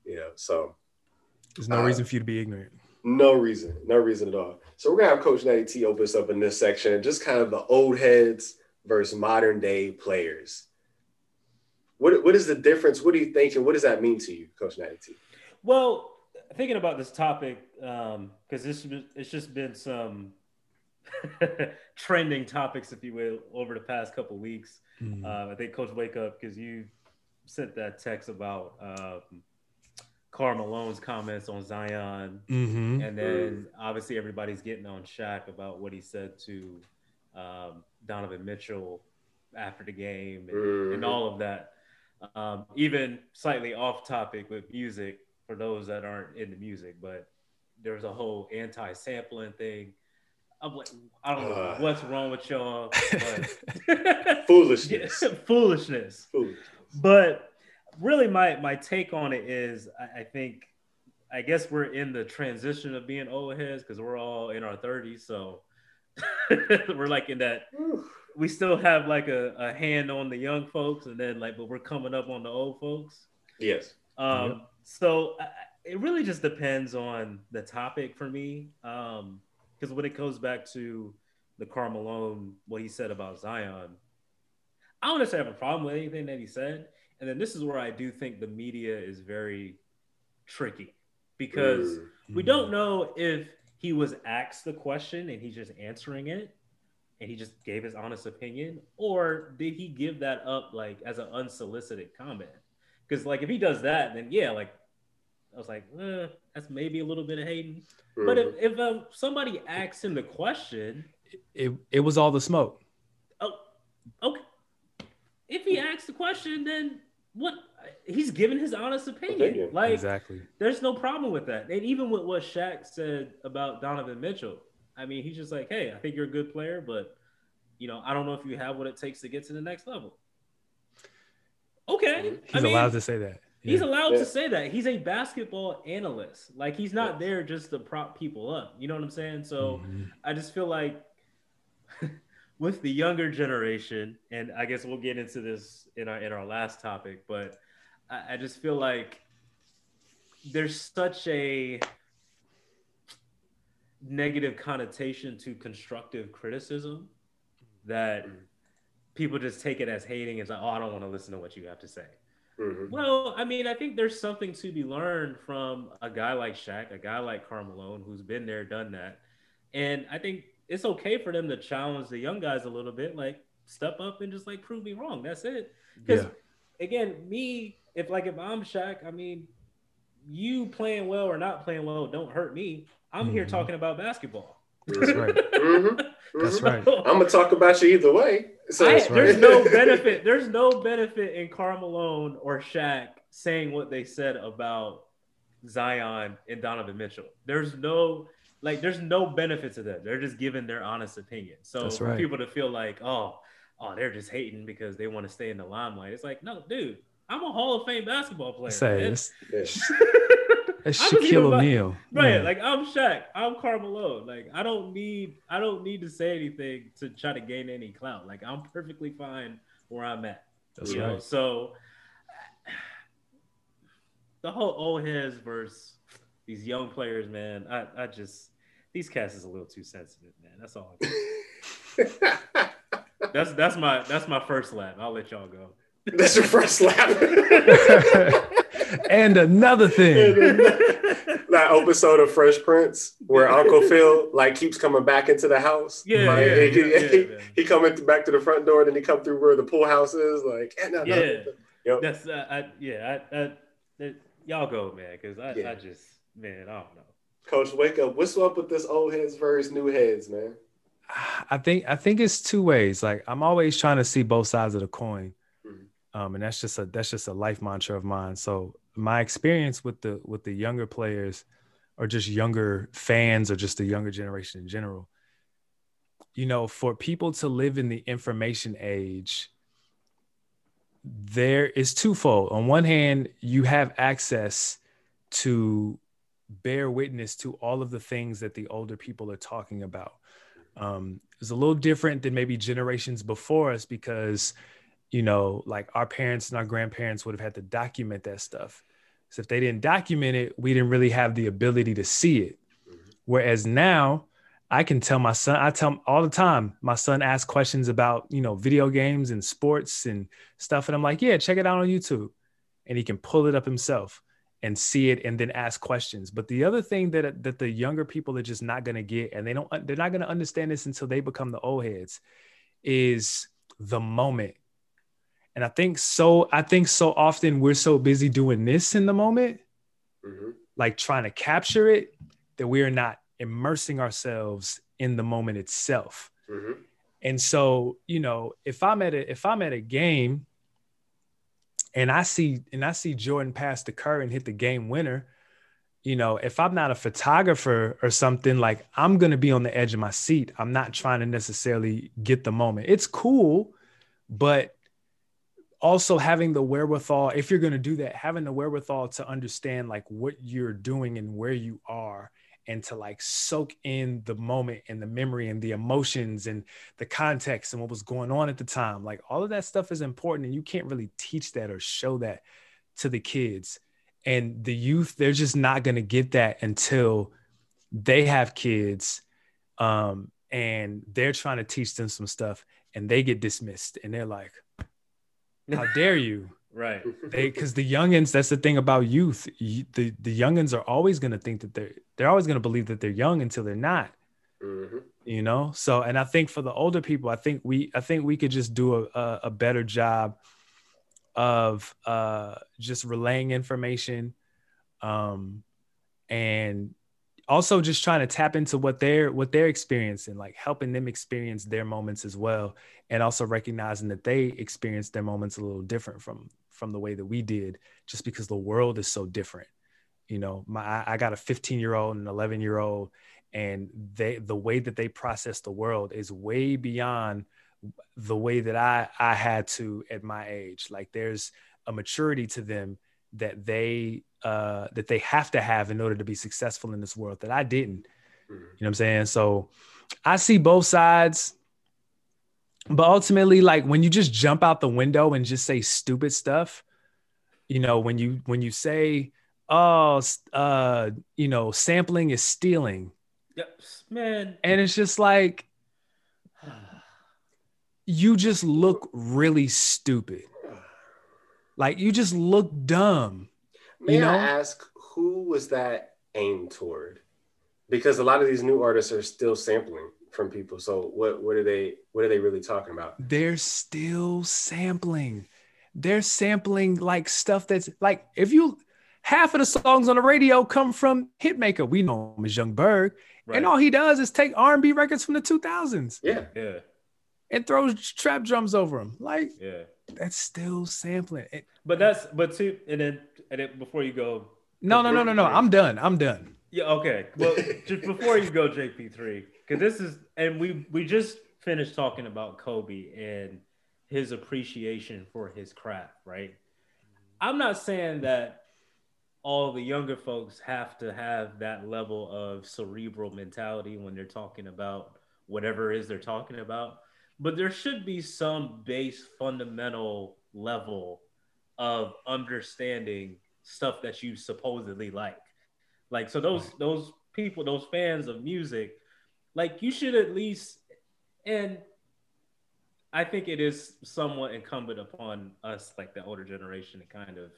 A: You know, so
B: There's no
A: Uh,
B: reason for you to be ignorant.
A: no reason, no reason at all. So we're gonna have Coach Natty T open us up in this section, just kind of the old heads versus modern day players. What what is the difference? What do you think, and what does that mean to you, Coach Natty T?
C: Well, thinking about this topic, because this it's just been some [LAUGHS] trending topics, if you will, over the past couple weeks.
B: Mhm.
C: Uh, I think Coach Wake Up because you sent that text about um, Karl Malone's comments on Zion,
B: Mhm.
C: and then obviously everybody's getting on Shaq about what he said to um, Donovan Mitchell after the game and,
A: Mhm.
C: and all of that. Um, even slightly off topic with music for those that aren't into music, but there's a whole anti-sampling thing. I'm like, I don't know
A: Uh.
C: what's wrong with y'all, [LAUGHS] but [LAUGHS]
A: Foolishness. [LAUGHS]
C: foolishness.
A: Foolishness.
C: But really, my my take on it is, I, I think, I guess we're in the transition of being old heads because we're all in our thirties, so we're like in that. We still have like a, a hand on the young folks, and then like, but we're coming up on the old folks.
A: Yes.
C: Um,
B: Yep.
C: So I, it really just depends on the topic for me. Um, because when it goes back to the Karl Malone, what he said about Zion, I don't necessarily have a problem with anything that he said. And then this is where I do think the media is very tricky because
A: Mm.
C: we don't know if he was asked the question and he's just answering it and he just gave his honest opinion or did he give that up like as an unsolicited comment because like if he does that then yeah like i was like eh, that's maybe a little bit of hating but
A: Mhm.
C: if, if uh, somebody asks him the question
B: It, it was all the smoke.
C: oh okay if he asks the question then what he's giving his honest opinion
A: Opinion.
C: like
B: exactly.
C: there's no problem with that. And even with what Shaq said about Donovan Mitchell, I mean, he's just like, hey, I think you're a good player, but you know, I don't know if you have what it takes to get to the next level. Okay.
B: He's
C: I mean,
B: allowed to say that.
C: He's allowed
A: Yeah.
C: to say that. He's a basketball analyst. Like he's not
A: Yeah.
C: there just to prop people up. You know what I'm saying? So
B: Mhm.
C: I just feel like [LAUGHS] with the younger generation, and I guess we'll get into this in our in our last topic, but I, I just feel like there's such a negative connotation to constructive criticism that people just take it as hating. It's like, oh, I don't want to listen to what you have to say.
A: Mhm.
C: Well, I mean, I think there's something to be learned from a guy like Shaq, a guy like Karl Malone, who's been there, done that. And I think it's okay for them to challenge the young guys a little bit, like step up and just like prove me wrong. That's it. Because
B: Yeah.
C: again, me, if like if I'm Shaq, I mean, you playing well or not playing well don't hurt me. I'm here
B: Mhm.
C: talking about basketball.
B: That's right. [LAUGHS]
A: Mhm.
B: That's
A: Mhm.
B: right.
A: I'm gonna talk about you either way. So
C: I-
B: That's right.
C: There's no [LAUGHS] benefit. There's no benefit in Karl Malone or Shaq saying what they said about Zion and Donovan Mitchell. There's no like. There's no benefit to that. They're just giving their honest opinion. So
B: That's
C: for
B: right.
C: people to feel like, oh, oh, they're just hating because they want to stay in the limelight. It's like, no, dude, I'm a Hall of Fame basketball player.
B: Say,
C: man.
B: it's, it's [LAUGHS]
C: I was even
B: Shaquille
C: about-
B: O'Neal.
C: Right,
B: Yeah.
C: like I'm Shaq, I'm Karl Malone. Like I don't need, I don't need to say anything to try to gain any clout. Like I'm perfectly fine where I'm at.
B: That's
C: you know,
B: right.
C: so the whole old heads versus these young players, man. I, I just these cats is a little too sensitive, man. That's all. I [LAUGHS] that's that's my that's my first lap. I'll let y'all go.
A: That's your first lap. [LAUGHS] [LAUGHS]
B: and another thing.
A: that episode of Fresh Prince where Uncle Phil like keeps coming back into the house.
C: Yeah,
A: Like,
C: yeah,
A: he,
C: yeah,
A: he,
C: yeah, man.
A: he coming back to the front door, then he come through where the pool house is. Like, and no, no.
C: Yeah.
A: Yep.
C: That's uh, I, yeah. I, I, that- y'all go, man, because I,
A: Yeah.
C: I just man, I don't know.
A: Coach, wake up. What's up with this old heads versus new heads, man?
B: I think I think it's two ways. Like I'm always trying to see both sides of the coin. Um, and that's just a that's just a life mantra of mine. So my experience with the with the younger players, or just younger fans, or just the younger generation in general, you know, for people to live in the information age, there is twofold. On one hand, you have access to bear witness to all of the things that the older people are talking about. Um, it's a little different than maybe generations before us because, you know, like our parents and our grandparents would have had to document that stuff. So if they didn't document it, we didn't really have the ability to see it. Mm-hmm. Whereas now, I can tell my son, I tell him all the time, my son asks questions about, you know, video games and sports and stuff. And I'm like, yeah, check it out on YouTube. And he can pull it up himself and see it and then ask questions. But the other thing that that the younger people are just not going to get and they don't they're not going to understand this until they become the old heads is the moment. And I think so I think so often we're so busy doing this in the moment, mm-hmm. like trying to capture it that we are not immersing ourselves in the moment itself. Mm-hmm. And so, you know, if I'm at a if I'm at a game and I see and I see Jordan pass the curve and hit the game winner, you know, if I'm not a photographer or something, like I'm gonna be on the edge of my seat. I'm not trying to necessarily get the moment. It's cool, but also having the wherewithal, if you're gonna do that, having the wherewithal to understand like what you're doing and where you are and to like soak in the moment and the memory and the emotions and the context and what was going on at the time. Like all of that stuff is important, and you can't really teach that or show that to the kids. And the youth, they're just not going to get that until they have kids um, and they're trying to teach them some stuff and they get dismissed and they're like, How dare you?
C: Right.
B: They because the youngins, that's the thing about youth. You, the the youngins are always gonna think that they're they're always gonna believe that they're young until they're not. Mm-hmm. You know. So and I think for the older people, I think we I think we could just do a a, a better job of uh just relaying information um and also just trying to tap into what they're what they're experiencing like helping them experience their moments as well. And also recognizing that they experience their moments a little different from from the way that we did just because the world is so different. You know my i got a 15 year old and 11 year old and they the way that they process the world is way beyond the way that i i had to at my age. Like there's a maturity to them that they uh that they have to have in order to be successful in this world that i didn't. Mm-hmm. you know what i'm saying? So i see both sides but ultimately like when you just jump out the window and just say stupid stuff you know when you when you say oh uh you know sampling is stealing.
C: Yep man.
B: And it's just like [SIGHS] you just look really stupid like you just look dumb
A: may you know? i ask who was that aimed toward because a lot of these new artists are still sampling from people. So what what are they what are they really talking about?
B: They're still sampling. They're sampling like stuff that's like if you half of the songs on the radio come from Hitmaka. We know him as Yung Berg. Right. And all he does is take R&B records from the 2000s.
A: Yeah.
C: Yeah.
B: And throws trap drums over them. Like
C: yeah.
B: That's still sampling. It,
C: but that's but see and then and then before you go
B: No, no, no, no, no. I'm done. I'm done.
C: Yeah, okay. Well, just before you go JP3, because this is and we we just finished talking about Kobe and his appreciation for his craft, right? I'm not saying that all the younger folks have to have that level of cerebral mentality when they're talking about whatever it is they're talking about, but there should be some base fundamental level of understanding stuff that you supposedly like. Like so those those people, those fans of music like you should at least, and I think it is somewhat incumbent upon us, like the older generation, to kind of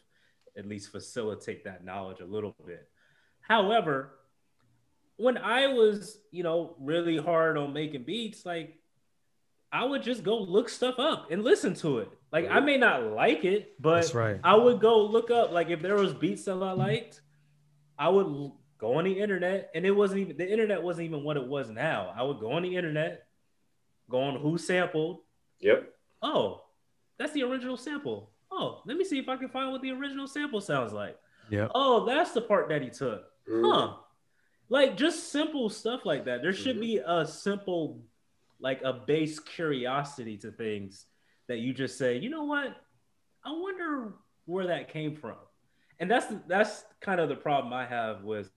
C: at least facilitate that knowledge a little bit. However, when I was, you know, really hard on making beats, like I would just go look stuff up and listen to it. Like I may not like it, but
B: right.
C: I would go look up like if there was beats that I liked, I would go on the internet, and it wasn't even the internet wasn't even what it was now. I would go on the internet, go on who sampled.
A: Yep.
C: Oh, that's the original sample. Oh, let me see if I can find what the original sample sounds like.
B: Yeah.
C: Oh, that's the part that he took. Mm-hmm. Huh. Like just simple stuff like that. There should mm-hmm. be a simple, like a base curiosity to things that you just say, you know what? I wonder where that came from. And that's that's kind of the problem I have with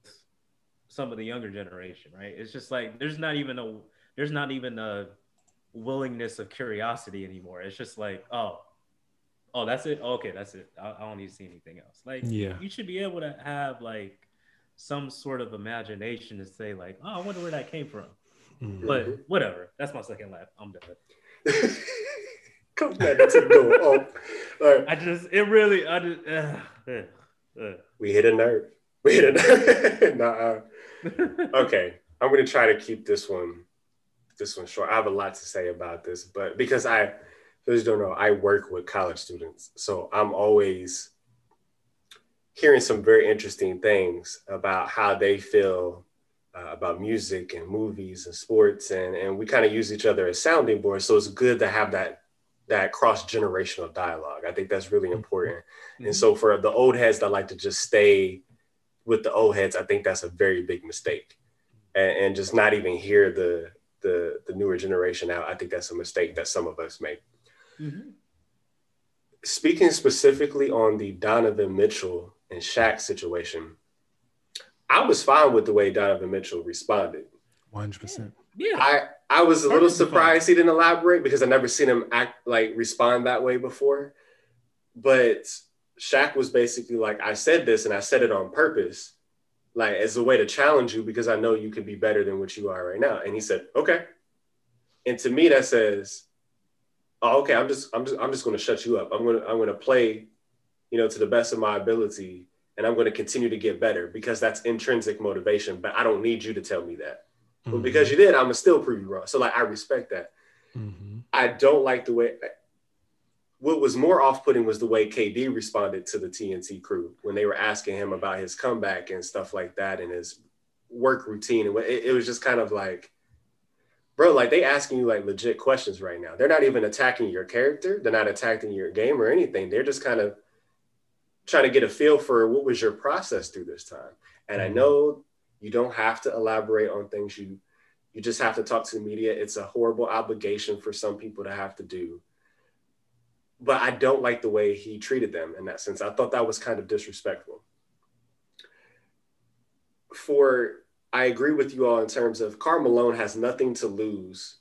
C: some of the younger generation, right? It's just like there's not even a there's not even a willingness of curiosity anymore. It's just like, oh, oh, that's it. okay, that's it. I, I, don't need to see anything else. Like, yeah, you should be able to have like some sort of imagination to say like, oh, I wonder where that came from. Mm-hmm. But whatever. That's my second laugh. I'm done. [LAUGHS] Come back to go. Oh, right. I just, it really, I just. Uh,
A: uh, uh. We hit a nerve. We hit a nerve. [LAUGHS] nah. [LAUGHS] okay, I'm gonna try to keep this one, this one short. I have a lot to say about this, but because I those don't know, I work with college students. So I'm always hearing some very interesting things about how they feel uh, about music and movies and sports. And, and we kind of use each other as sounding boards. So it's good to have that that cross generational dialogue. I think that's really mm-hmm. important. Mm-hmm. And so for the old heads that like to just stay with the old heads, I think that's a very big mistake. And, and just not even hear the the the newer generation out. I think that's a mistake that some of us make. Mm-hmm. Speaking specifically on the Donovan Mitchell and Shaq situation, I was fine with the way Donovan Mitchell responded.
B: 100%.
A: Yeah. I, I was a little surprised he didn't elaborate because I never seen him act like respond that way before. But Shaq was basically like, I said this and I said it on purpose, like as a way to challenge you because I know you could be better than what you are right now. And he said, okay. And to me, that says oh, okay, I'm just I'm just I'm just going to shut you up. I'm going to I'm going to play, you know, to the best of my ability, and I'm going to continue to get better because that's intrinsic motivation. But I don't need you to tell me that. Mm-hmm. But because you did, I'm gonna still prove you wrong. So like I respect that. Mm-hmm. I don't like the way. What was more off-putting was the way KD responded to the TNT crew when they were asking him about his comeback and stuff like that and his work routine. And it, it was just kind of like bro, like they asking you like legit questions right now. They're not even attacking your character. They're not attacking your game or anything. They're just kind of trying to get a feel for what was your process through this time. And I mm-hmm. know you don't have to elaborate on things you you just have to talk to the media. It's a horrible obligation for some people to have to do. But I don't like the way he treated them in that sense. I thought that was kind of disrespectful. For I agree with you all in terms of Karl Malone has nothing to lose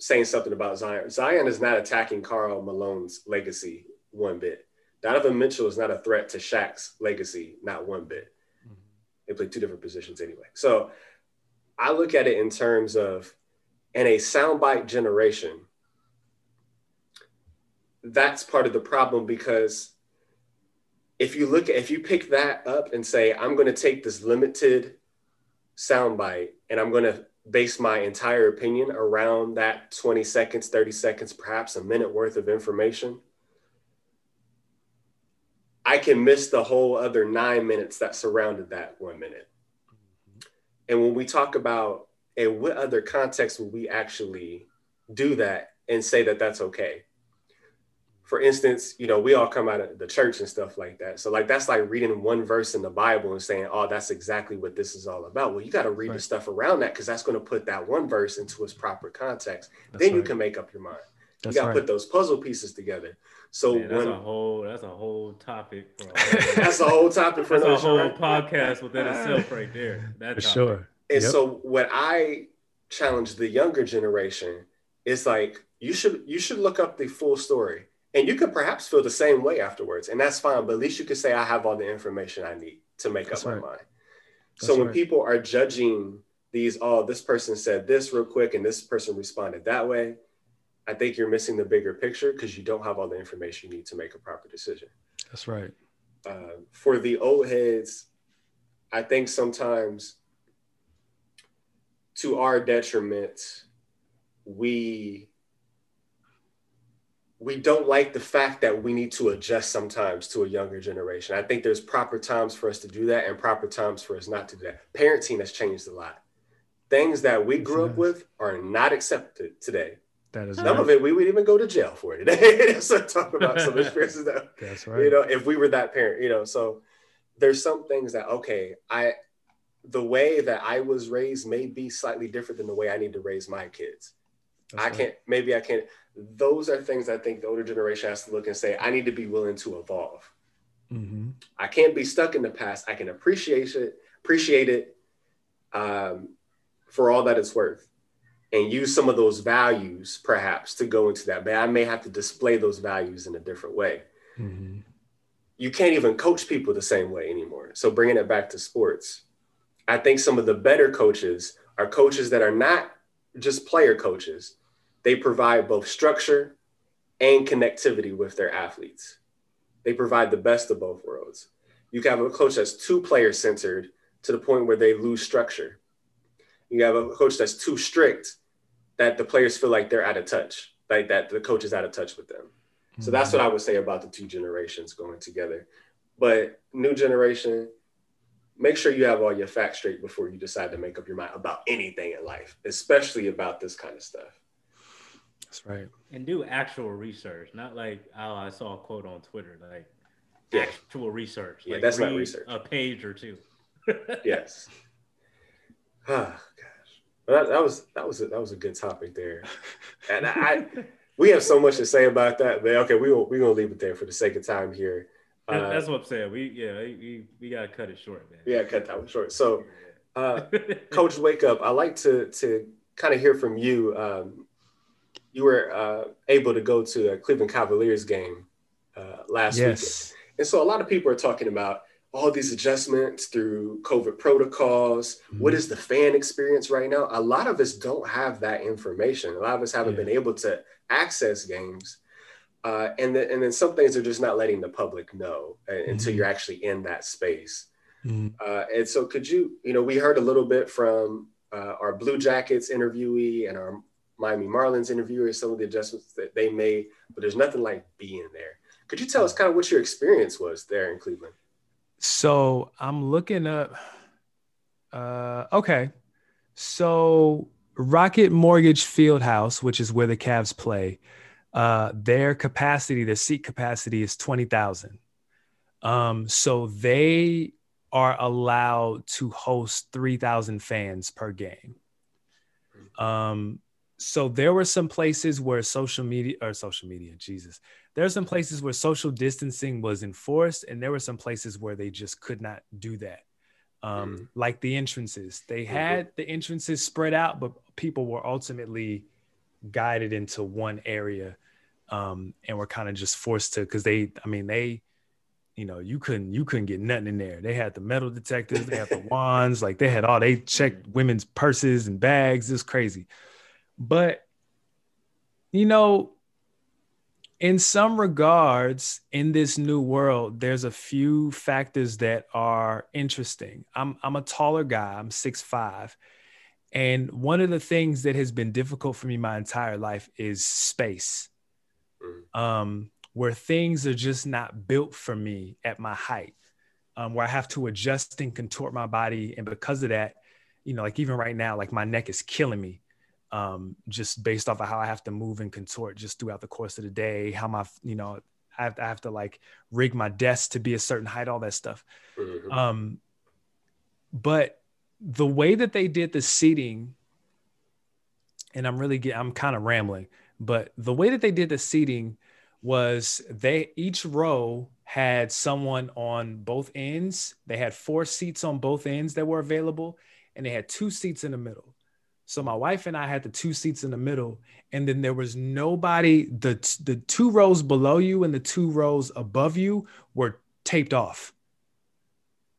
A: saying something about Zion. Zion is not attacking Karl Malone's legacy one bit. Donovan Mitchell is not a threat to Shaq's legacy, not one bit. Mm-hmm. They play two different positions anyway. So I look at it in terms of in a soundbite generation, that's part of the problem because if you look at if you pick that up and say i'm going to take this limited soundbite and i'm going to base my entire opinion around that 20 seconds 30 seconds perhaps a minute worth of information i can miss the whole other nine minutes that surrounded that one minute and when we talk about in what other context will we actually do that and say that that's okay for instance, you know, we all come out of the church and stuff like that. So like that's like reading one verse in the Bible and saying, "Oh, that's exactly what this is all about." Well, you got to read right. the stuff around that because that's going to put that one verse into its proper context. That's then right. you can make up your mind. That's you got to right. put those puzzle pieces together. So
C: Man, that's when, a whole that's a whole topic. [LAUGHS]
A: that's a whole topic for
C: that's a whole podcast within [LAUGHS] itself, right there. That
B: for sure.
A: And yep. so what I challenge the younger generation is like you should you should look up the full story and you could perhaps feel the same way afterwards, and that's fine. But at least you could say, I have all the information I need to make that's up right. my mind. That's so when right. people are judging these, oh, this person said this real quick and this person responded that way, I think you're missing the bigger picture because you don't have all the information you need to make a proper decision.
B: That's right.
A: Uh, for the old heads, I think sometimes to our detriment, we we don't like the fact that we need to adjust sometimes to a younger generation. I think there's proper times for us to do that and proper times for us not to do that. Parenting has changed a lot. Things that we grew up with are not accepted today. That is some right. of it we would even go to jail for it today. so talk about some [LAUGHS] experiences that that's right. You know, if we were that parent, you know, so there's some things that okay, I the way that I was raised may be slightly different than the way I need to raise my kids. That's I can't maybe I can't those are things I think the older generation has to look and say, I need to be willing to evolve. Mm-hmm. I can't be stuck in the past. I can appreciate it, appreciate it um, for all that it's worth, and use some of those values perhaps to go into that. But I may have to display those values in a different way. Mm-hmm. You can't even coach people the same way anymore. So bringing it back to sports, I think some of the better coaches are coaches that are not just player coaches. They provide both structure and connectivity with their athletes. They provide the best of both worlds. You can have a coach that's too player centered to the point where they lose structure. You have a coach that's too strict that the players feel like they're out of touch, like that the coach is out of touch with them. Mm-hmm. So that's what I would say about the two generations going together. But new generation, make sure you have all your facts straight before you decide to make up your mind about anything in life, especially about this kind of stuff.
B: That's right.
C: And do actual research, not like oh, I saw a quote on Twitter, like yeah. actual research.
A: Yeah, like that's not research.
C: A page or two.
A: yes. [LAUGHS] Oh gosh, well, that, that was that was a, that was a good topic there, [LAUGHS] and I we have so much to say about that. But okay, we we gonna leave it there for the sake of time here.
C: Uh, That's what I'm saying. We yeah, we, we gotta cut it short, man.
A: Yeah, cut that one short. So, uh, [LAUGHS] Coach Wake Up, I like to to kind of hear from you. Um, you were uh, able to go to a Cleveland Cavaliers game uh, last yes. weekend, and so a lot of people are talking about all these adjustments through COVID protocols. Mm-hmm. What is the fan experience right now? A lot of us don't have that information. A lot of us haven't yeah. been able to access games. Uh, and then and then some things are just not letting the public know mm-hmm. until you're actually in that space. Mm-hmm. Uh, and so, could you, you know, we heard a little bit from uh, our Blue Jackets interviewee and our Miami Marlins interviewer, some of the adjustments that they made, but there's nothing like being there. Could you tell us kind of what your experience was there in Cleveland?
B: So I'm looking up. Uh, okay, so Rocket Mortgage Fieldhouse, which is where the Cavs play, uh, their capacity, their seat capacity is 20,000. Um, so they are allowed to host 3,000 fans per game. Um, so there were some places where social media or social media, Jesus, there are some places where social distancing was enforced, and there were some places where they just could not do that. Um, mm. like the entrances, they mm-hmm. had the entrances spread out, but people were ultimately guided into one area um, and were kind of just forced to because they i mean they you know you couldn't you couldn't get nothing in there they had the metal detectors they had the wands like they had all they checked women's purses and bags it's crazy but you know in some regards in this new world there's a few factors that are interesting i'm i'm a taller guy i'm six five and one of the things that has been difficult for me my entire life is space. Mm-hmm. Um, where things are just not built for me at my height, um, where I have to adjust and contort my body. And because of that, you know, like even right now, like my neck is killing me um, just based off of how I have to move and contort just throughout the course of the day, how my, you know, I have to, I have to like rig my desk to be a certain height, all that stuff. Mm-hmm. Um, but the way that they did the seating, and I'm really get, I'm kind of rambling, but the way that they did the seating was they each row had someone on both ends. They had four seats on both ends that were available, and they had two seats in the middle. So my wife and I had the two seats in the middle, and then there was nobody. the The two rows below you and the two rows above you were taped off.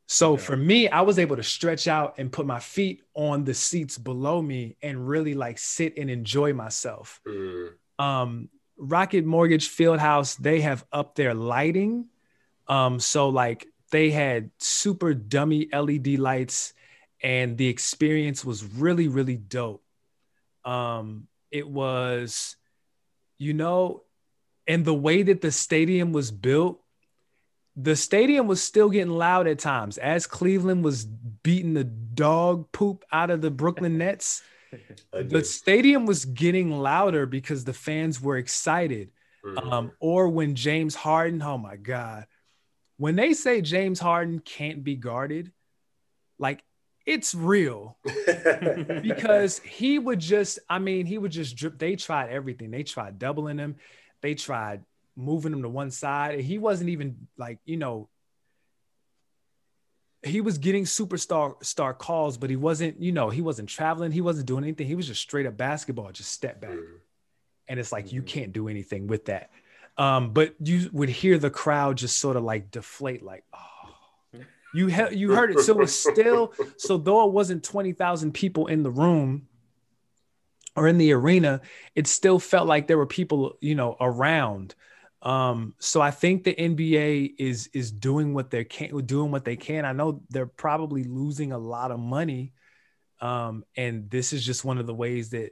B: So for me, I was able to stretch out and put my feet on the seats below me and really like sit and enjoy myself. Mm. Um, Rocket Mortgage Fieldhouse, they have up their lighting. Um, so like they had super dummy LED lights, and the experience was really, really dope. Um, it was, you know, and the way that the stadium was built the stadium was still getting loud at times as Cleveland was beating the dog poop out of the Brooklyn [LAUGHS] Nets. the stadium was getting louder because the fans were excited. Mm-hmm. Um, or when James Harden, oh my God, when they say James Harden can't be guarded, like it's real [LAUGHS] because he would just, I mean, he would just drip. They tried everything. They tried doubling him. They tried moving him to one side. And he wasn't even like, you know, he was getting superstar star calls, but he wasn't, you know, he wasn't traveling. He wasn't doing anything. He was just straight up basketball, just step back. Mm-hmm. And it's like, mm-hmm. you can't do anything with that. Um, but you would hear the crowd just sort of like deflate, like, oh, you he- you [LAUGHS] heard it. So it was still so though it wasn't twenty thousand people in the room or in the arena, it still felt like there were people, you know, around. Um, so I think the NBA is is doing what they can, doing what they can. I know they're probably losing a lot of money, um, and this is just one of the ways that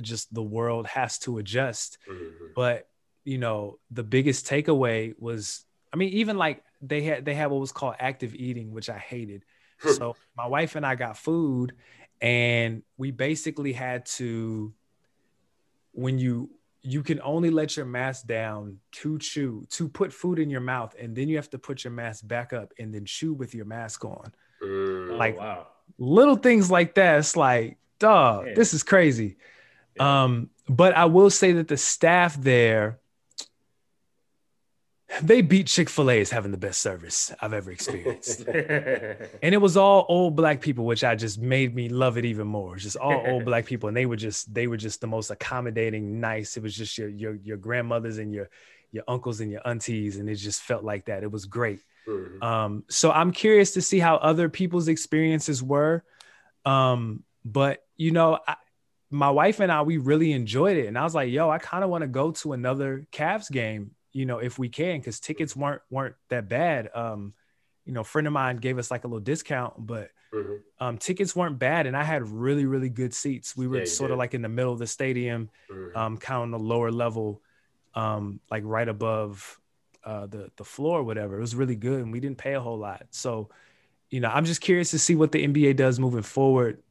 B: just the world has to adjust. Mm-hmm. But you know, the biggest takeaway was, I mean, even like they had they had what was called active eating, which I hated. [LAUGHS] Hmm. so my wife and I got food, and we basically had to when you you can only let your mask down to chew to put food in your mouth and then you have to put your mask back up and then chew with your mask on mm, like oh, wow. little things like that it's like dog yeah. this is crazy yeah. um but i will say that the staff there they beat Chick-fil-A as having the best service I've ever experienced. [LAUGHS] and it was all old black people, which I just made me love it even more. Just all old black people. And they were just, they were just the most accommodating, nice. It was just your your your grandmothers and your your uncles and your aunties. And it just felt like that. It was great. Mm-hmm. Um, so I'm curious to see how other people's experiences were. Um, but you know, I, my wife and I, we really enjoyed it. And I was like, yo, I kind of want to go to another Cavs game you know, if we can, because tickets weren't weren't that bad. Um, you know, a friend of mine gave us like a little discount, but mm-hmm. um, tickets weren't bad, and I had really really good seats. We were yeah, sort did. of like in the middle of the stadium, mm-hmm. um, kind of on the lower level, um, like right above uh, the the floor, whatever. It was really good, and we didn't pay a whole lot. So, you know, I'm just curious to see what the NBA does moving forward.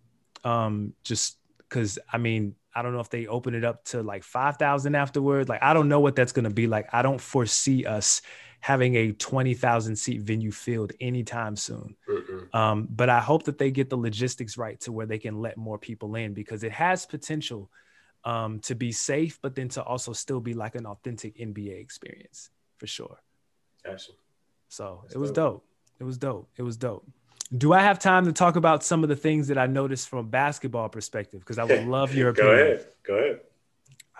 B: Um, just because I mean, I don't know if they open it up to like 5,000 afterward. Like, I don't know what that's going to be like. I don't foresee us having a 20,000 seat venue filled anytime soon. Um, but I hope that they get the logistics right to where they can let more people in because it has potential um, to be safe, but then to also still be like an authentic NBA experience for sure.
A: Gotcha.
B: So that's it was dope. dope. It was dope. It was dope. Do I have time to talk about some of the things that I noticed from a basketball perspective? Because I would [LAUGHS] love your
A: opinion. Go ahead. Go ahead.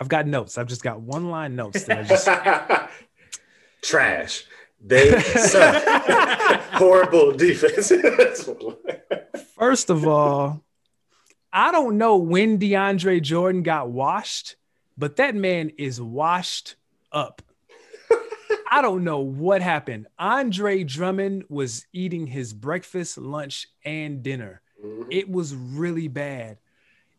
B: I've got notes. I've just got one line notes. That I just... [LAUGHS]
A: Trash. They [LAUGHS] horrible defense.
B: First of all, I don't know when DeAndre Jordan got washed, but that man is washed up. I don't know what happened. Andre Drummond was eating his breakfast, lunch, and dinner. Mm-hmm. It was really bad.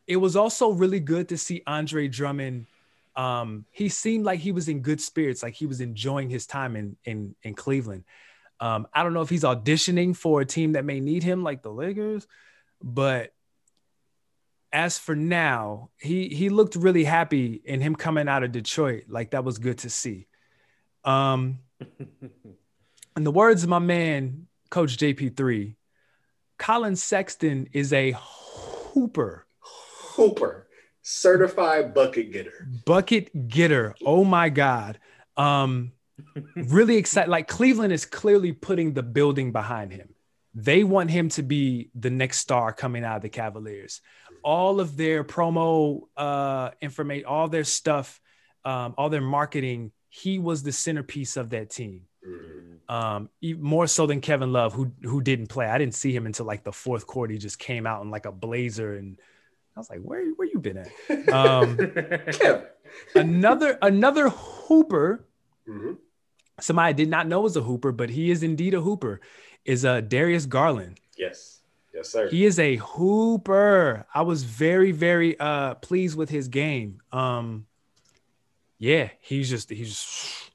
B: It was also really good to see Andre Drummond. Um, he seemed like he was in good spirits, like he was enjoying his time in in, in Cleveland. Um, I don't know if he's auditioning for a team that may need him, like the Lakers, but as for now, he he looked really happy in him coming out of Detroit. Like that was good to see. Um, in the words of my man, Coach JP3, Collin Sexton is a hooper.
A: Hooper. Certified bucket getter.
B: Bucket getter. Oh my God. Um, really excited. Like Cleveland is clearly putting the building behind him. They want him to be the next star coming out of the Cavaliers. All of their promo uh, information, all their stuff, um, all their marketing he was the centerpiece of that team. Mm-hmm. Um, more so than Kevin Love, who who didn't play. I didn't see him until like the fourth quarter. He just came out in like a blazer, and I was like, "Where where you been at?" Um, [LAUGHS] another another hooper. Mm-hmm. Somebody I did not know was a hooper, but he is indeed a hooper. Is uh Darius Garland?
A: Yes, yes, sir.
B: He is a hooper. I was very very uh pleased with his game. Um, yeah, he's just he's just,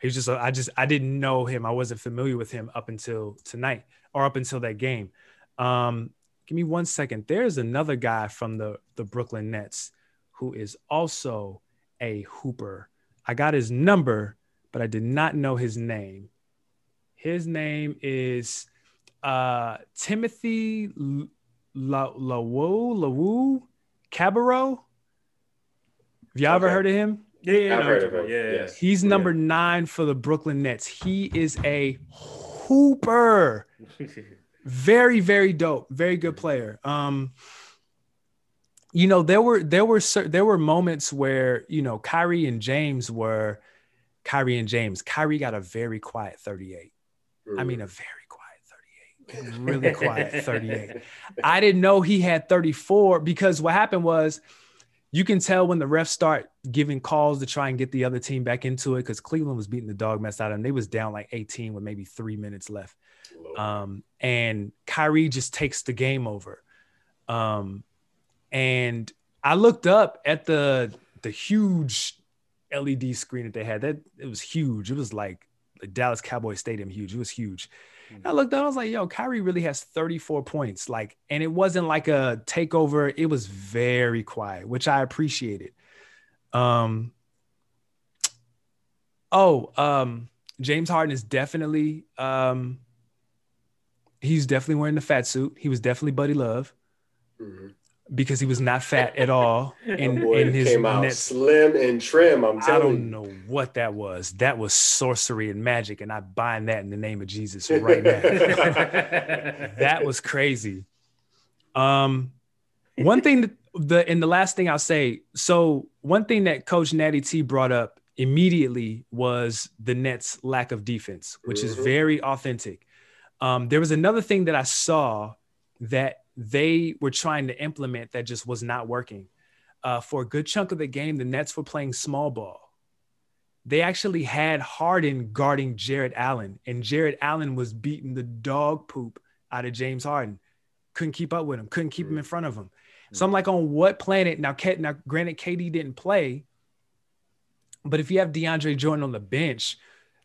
B: he's just I just I didn't know him. I wasn't familiar with him up until tonight or up until that game. Um, give me one second. There's another guy from the the Brooklyn Nets who is also a hooper. I got his number, but I did not know his name. His name is uh, Timothy La Lawu Lawu Cabarrot. Have y'all ever heard of him?
C: Yeah, yeah,
A: I've
C: no,
A: heard of him,
C: yeah.
A: yes.
B: He's
A: Yeah.
B: number nine for the Brooklyn Nets. He is a hooper. [LAUGHS] Very, very dope. Very good player. Um, you know, there were there were there were moments where you know Kyrie and James were Kyrie and James. Kyrie got a very quiet 38. I mean, a very quiet 38. Really quiet [LAUGHS] 38. I didn't know he had 34 because what happened was you can tell when the refs start giving calls to try and get the other team back into it because Cleveland was beating the dog mess out of them. They was down like 18 with maybe three minutes left. Um, and Kyrie just takes the game over. Um, and I looked up at the the huge LED screen that they had. That it was huge. It was like the Dallas Cowboys Stadium huge. It was huge. I looked up, I was like, yo, Kyrie really has 34 points. Like, and it wasn't like a takeover. It was very quiet, which I appreciated. Um, oh, um, James Harden is definitely um he's definitely wearing the fat suit. He was definitely Buddy Love
A: Mhm.
B: Because he was not fat at all [LAUGHS] in,
A: My
B: in his
A: came out
B: Nets
A: slim and trim. I'm
B: I don't
A: you.
B: know what that was. That was sorcery and magic, and I bind that in the name of Jesus [LAUGHS] right now. [LAUGHS] that was crazy. Um, one thing that the and the last thing I'll say. So one thing that Coach Natty T brought up immediately was the Nets' lack of defense, which is
A: Mhm.
B: very authentic. Um, there was another thing that I saw that they were trying to implement that just was not working. Uh, for a good chunk of the game, the Nets were playing small ball. They actually had Harden guarding Jarrett Allen, and Jarrett Allen was beating the dog poop out of James Harden. Couldn't keep up with him, couldn't keep him in front of him. So I'm like, on what planet? Now, K- now, granted, KD didn't play, but if you have DeAndre Jordan on the bench,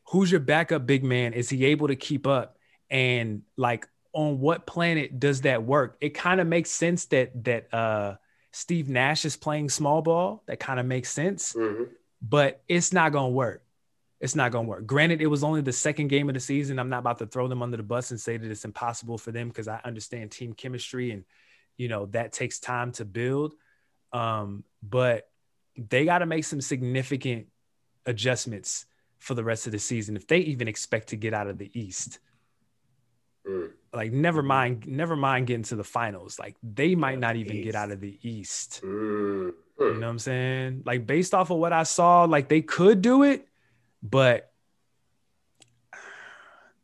B: who's your backup big man? Is he able to keep up? And like, on what planet does that work? It kind of makes sense that that uh, Steve Nash is playing small ball. That kind of makes sense,
A: Mhm.
B: but it's not gonna work. It's not gonna work. Granted, it was only the second game of the season. I'm not about to throw them under the bus and say that it's impossible for them because I understand team chemistry and you know that takes time to build. Um, but they got to make some significant adjustments for the rest of the season if they even expect to get out of the East.
A: Mm.
B: Like, never mind, never mind getting to the finals. Like, they might not even
A: East.
B: get out of the East.
A: Mm.
B: You know what I'm saying? Like, based off of what I saw, like they could do it, but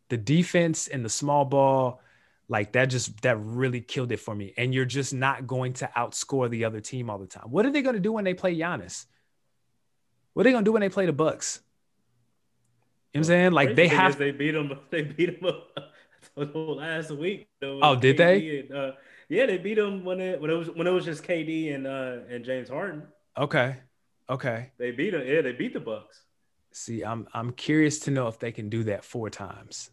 B: the defense and the small ball, like that just that really killed it for me. And you're just not going to outscore the other team all the time. What are they going to do when they play Giannis? What are they going to do when they play the Bucks? You know what I'm saying? Like they have
C: they beat them. [LAUGHS] They beat them [LAUGHS] last week. though,
B: Oh, did
C: KD and, uh, yeah, they beat them when it when it was when it was just KD and uh and James Harden.
B: Okay. Okay.
C: They beat them. Yeah, they beat the Bucks.
B: See, I'm I'm curious to know if they can do that four times.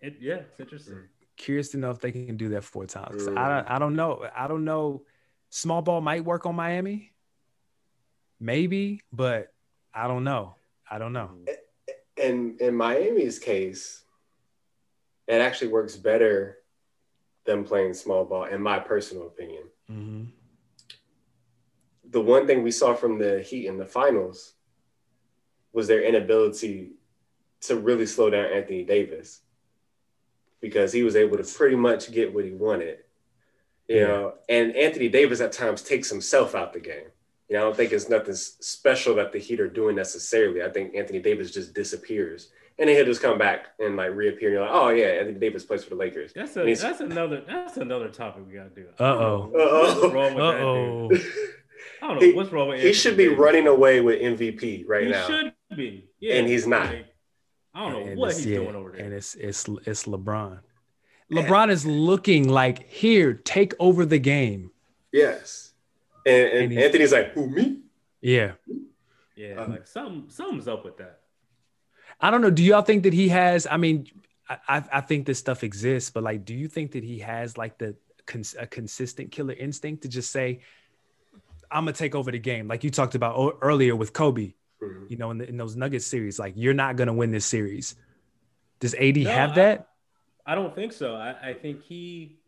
C: It, yeah, it's interesting.
B: Curious to know if they can do that four times. I don't I don't know. I don't know. Small ball might work on Miami. Maybe, but I don't know. I don't know.
A: in in Miami's case, it actually works better than playing small ball, in my personal opinion.
B: hmm
A: The one thing we saw from the Heat in the finals was their inability to really slow down Anthony Davis because he was able to pretty much get what he wanted. You
B: Yeah.
A: know, and Anthony Davis at times takes himself out the game. You know, I don't think it's nothing special that the Heat are doing necessarily. I think Anthony Davis just disappears. And then he'll just come back and like reappear. And you're like, oh yeah, Anthony Davis plays for the Lakers.
C: That's a that's another that's another topic we gotta do.
B: Uh-oh.
A: Uh-oh.
C: What's wrong with
B: Uh oh.
C: I don't [LAUGHS] know
A: He-
C: what's wrong with. Him?
A: He
C: Anthony
A: should be
C: Davis.
A: running away with MVP right
C: he
A: now.
C: He should be. Yeah,
A: And he's not.
C: like, I don't know
B: And
C: what he's
B: yeah,
C: doing over there.
B: And it's it's it's LeBron. LeBron is looking like here, take over the game.
A: Yes. And, and,
B: And
A: Anthony's like, who me?
B: Yeah.
C: yeah,
A: um,
C: like something something's up with that.
B: I don't know. Do y'all think that he has? I mean, I, I I think this stuff exists, but like, do you think that he has like the cons- a consistent killer instinct to just say, "I'm gonna take over the game," like you talked about o- earlier with Kobe?
A: Mhm.
B: You know, in, the, in those Nuggets series, like you're not gonna win this series. Does AD
C: No,
B: have
C: I-
B: that?
C: I don't think so. I, I think he.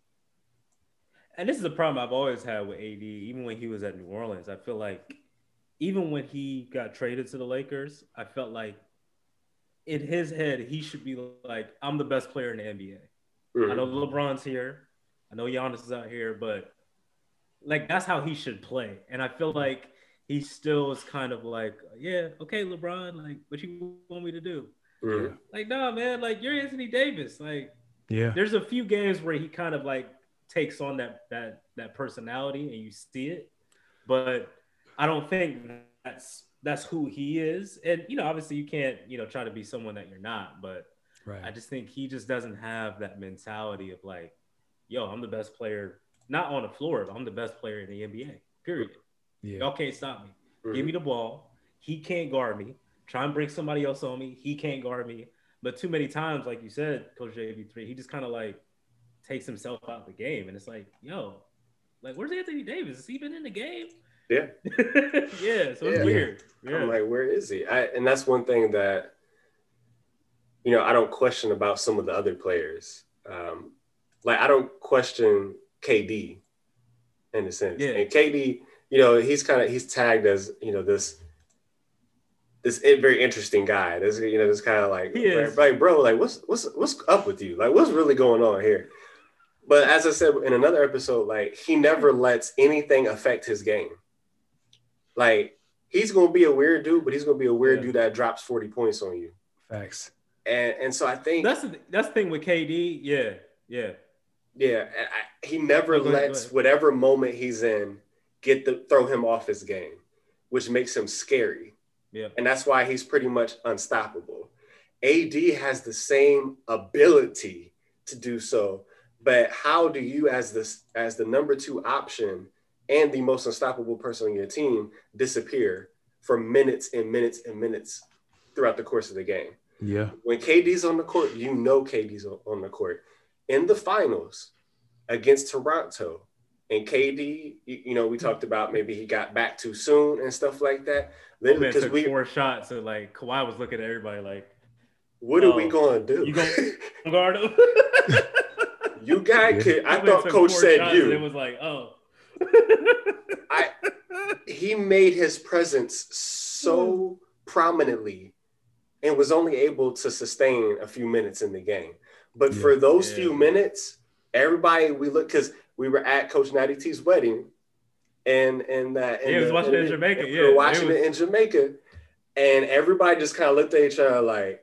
C: and this is a problem I've always had with AD, even when he was at New Orleans. I feel like even when he got traded to the Lakers, I felt like in his head he should be like, I'm the best player in the NBA. Mm-hmm. I know LeBron's here, I know Giannis is out here, but like that's how he should play. And I feel like he still is kind of like, yeah, okay, LeBron, like, what you want me to do? Mm-hmm. Like, no, man, like you're Anthony Davis. Like,
B: yeah,
C: there's a few games where he kind of like takes on that that that personality and you see it, but I don't think that's that's who he is. And you know, obviously, you can't you know try to be someone that you're not, but right. I just think he just doesn't have that mentality of like, yo, I'm the best player, not on the floor, but I'm the best player in the NBA. Period. Yeah. Y'all can't stop me. Mm-hmm. Give me the ball. He can't guard me. Try and bring somebody else on me. He can't guard me. But too many times, like you said, Coach JV3, he just kind of like takes himself out of the game. And it's like, yo, like, where's Anthony Davis? Has he been in the game?
A: Yeah. [LAUGHS]
C: yeah. So it's yeah. weird.
A: Yeah. I'm like, where is he? I, and that's one thing that, you know, I don't question about some of the other players. Um, like, I don't question KD in a sense. Yeah. And KD, you know, he's kind of he's tagged as you know this this very interesting guy. This you know this kind of like like bro, like what's what's what's up with you? Like what's really going on here? But as I said in another episode, like he never lets anything affect his game. Like he's gonna be a weird dude, but he's gonna be a weird yeah. dude that drops forty points on you.
B: Facts.
A: And and so I think
C: that's the, that's the thing with KD. Yeah, yeah,
A: yeah. I, he never lets whatever moment he's in get the throw him off his game, which makes him scary.
C: Yeah.
A: And that's why he's pretty much unstoppable. AD has the same ability to do so, but how do you as this as the number 2 option and the most unstoppable person on your team disappear for minutes and minutes and minutes throughout the course of the game?
B: Yeah.
A: When KD's on the court, you know KD's on the court. In the finals against Toronto, and KD, you know, we talked about maybe he got back too soon and stuff like that.
C: Then because we four shots, and like Kawhi was looking at everybody like,
A: "What are we oh, going to do?
C: You going [LAUGHS] to guard him?"
A: you guy could. I thought Coach said you.
C: it was like, oh.
A: I. He made his presence so prominently, and was only able to sustain a few minutes in the game. But yeah. for those yeah. few minutes, everybody we look because we were at Coach Natty T's wedding, and and that
C: yeah, he was watching it in Jamaica. Yeah,
A: we were watching it, was... it in Jamaica, and everybody just kind of looked at each other like,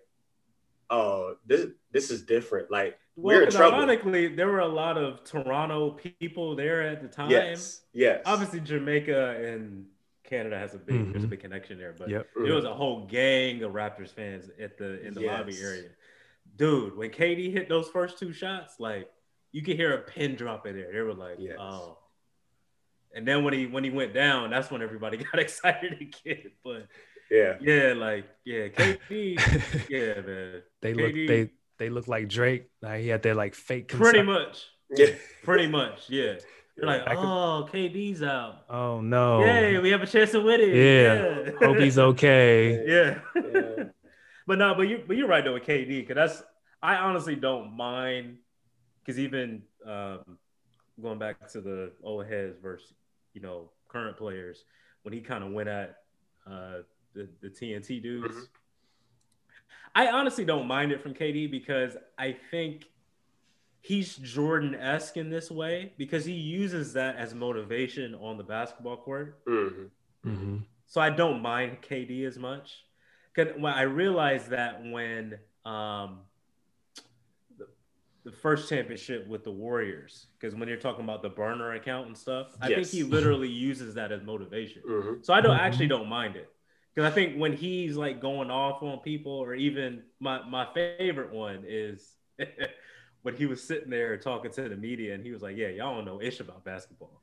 A: "Oh, this this is different." Like well, we're in trouble.
C: Ironically, there were a lot of Toronto people there at the time.
A: Yes, yes.
C: Obviously, Jamaica and Canada has a big mm-hmm. there's a big connection there, but
B: yep.
C: there was a whole gang of Raptors fans at the in the yes. lobby area. Dude, when KD hit those first two shots, like you could hear a pin drop in there. They were like, yes. oh. And then when he when he went down, that's when everybody [LAUGHS] got excited again. But
A: yeah,
C: yeah, like yeah, KD, [LAUGHS] yeah, man.
B: They KD, look they they look like Drake. Like he had their like fake.
C: Pretty much. [LAUGHS] Yeah. Pretty much. Yeah. You're like, oh, KD's out.
B: Oh no.
C: Yay, we have a chance to win it.
B: Yeah. yeah. Hope he's [LAUGHS] okay.
C: yeah. yeah. [LAUGHS] but no, but you but you're right though with KD, because that's I honestly don't mind because even um, going back to the old heads versus you know current players, when he kind of went at uh, the the TNT dudes, mm-hmm. I honestly don't mind it from KD because I think he's Jordan esque in this way because he uses that as motivation on the basketball court.
A: Mm-hmm. Mm-hmm.
C: So I don't mind KD as much. Cause when I realized that when um, the first championship with the Warriors because when you're talking about the burner account and stuff, I think he literally uses that as motivation. Mm-hmm. So I don't mm-hmm. actually don't mind it because I think when he's like going off on people, or even my my favorite one is [LAUGHS] when he was sitting there talking to the media and he was like, "Yeah, y'all don't know ish about basketball."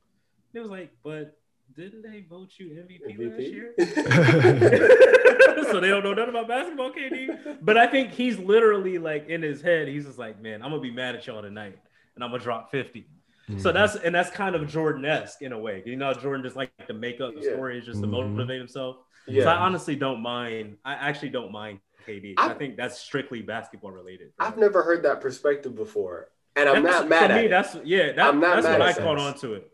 C: And it was like, but didn't they vote you MVP, MVP? last year? [LAUGHS] [LAUGHS] so they don't know nothing about basketball, KD. But I think he's literally like in his head, he's just like, man, I'm gonna be mad at y'all tonight, and I'm gonna drop 50. Mm-hmm. So that's and that's kind of Jordan-esque in a way. You know, Jordan just like to make up the yeah. stories just to mm-hmm. motivate himself. Yeah. So I honestly don't mind. I actually don't mind KD. I, I think that's strictly basketball related.
A: I've never heard that perspective before. and I'm
C: That's-
A: not mad
C: for
A: at
C: me,
A: it.
C: That's yeah. That,
A: I'm not
C: that's
A: mad
C: what
A: at
C: I caught on to it.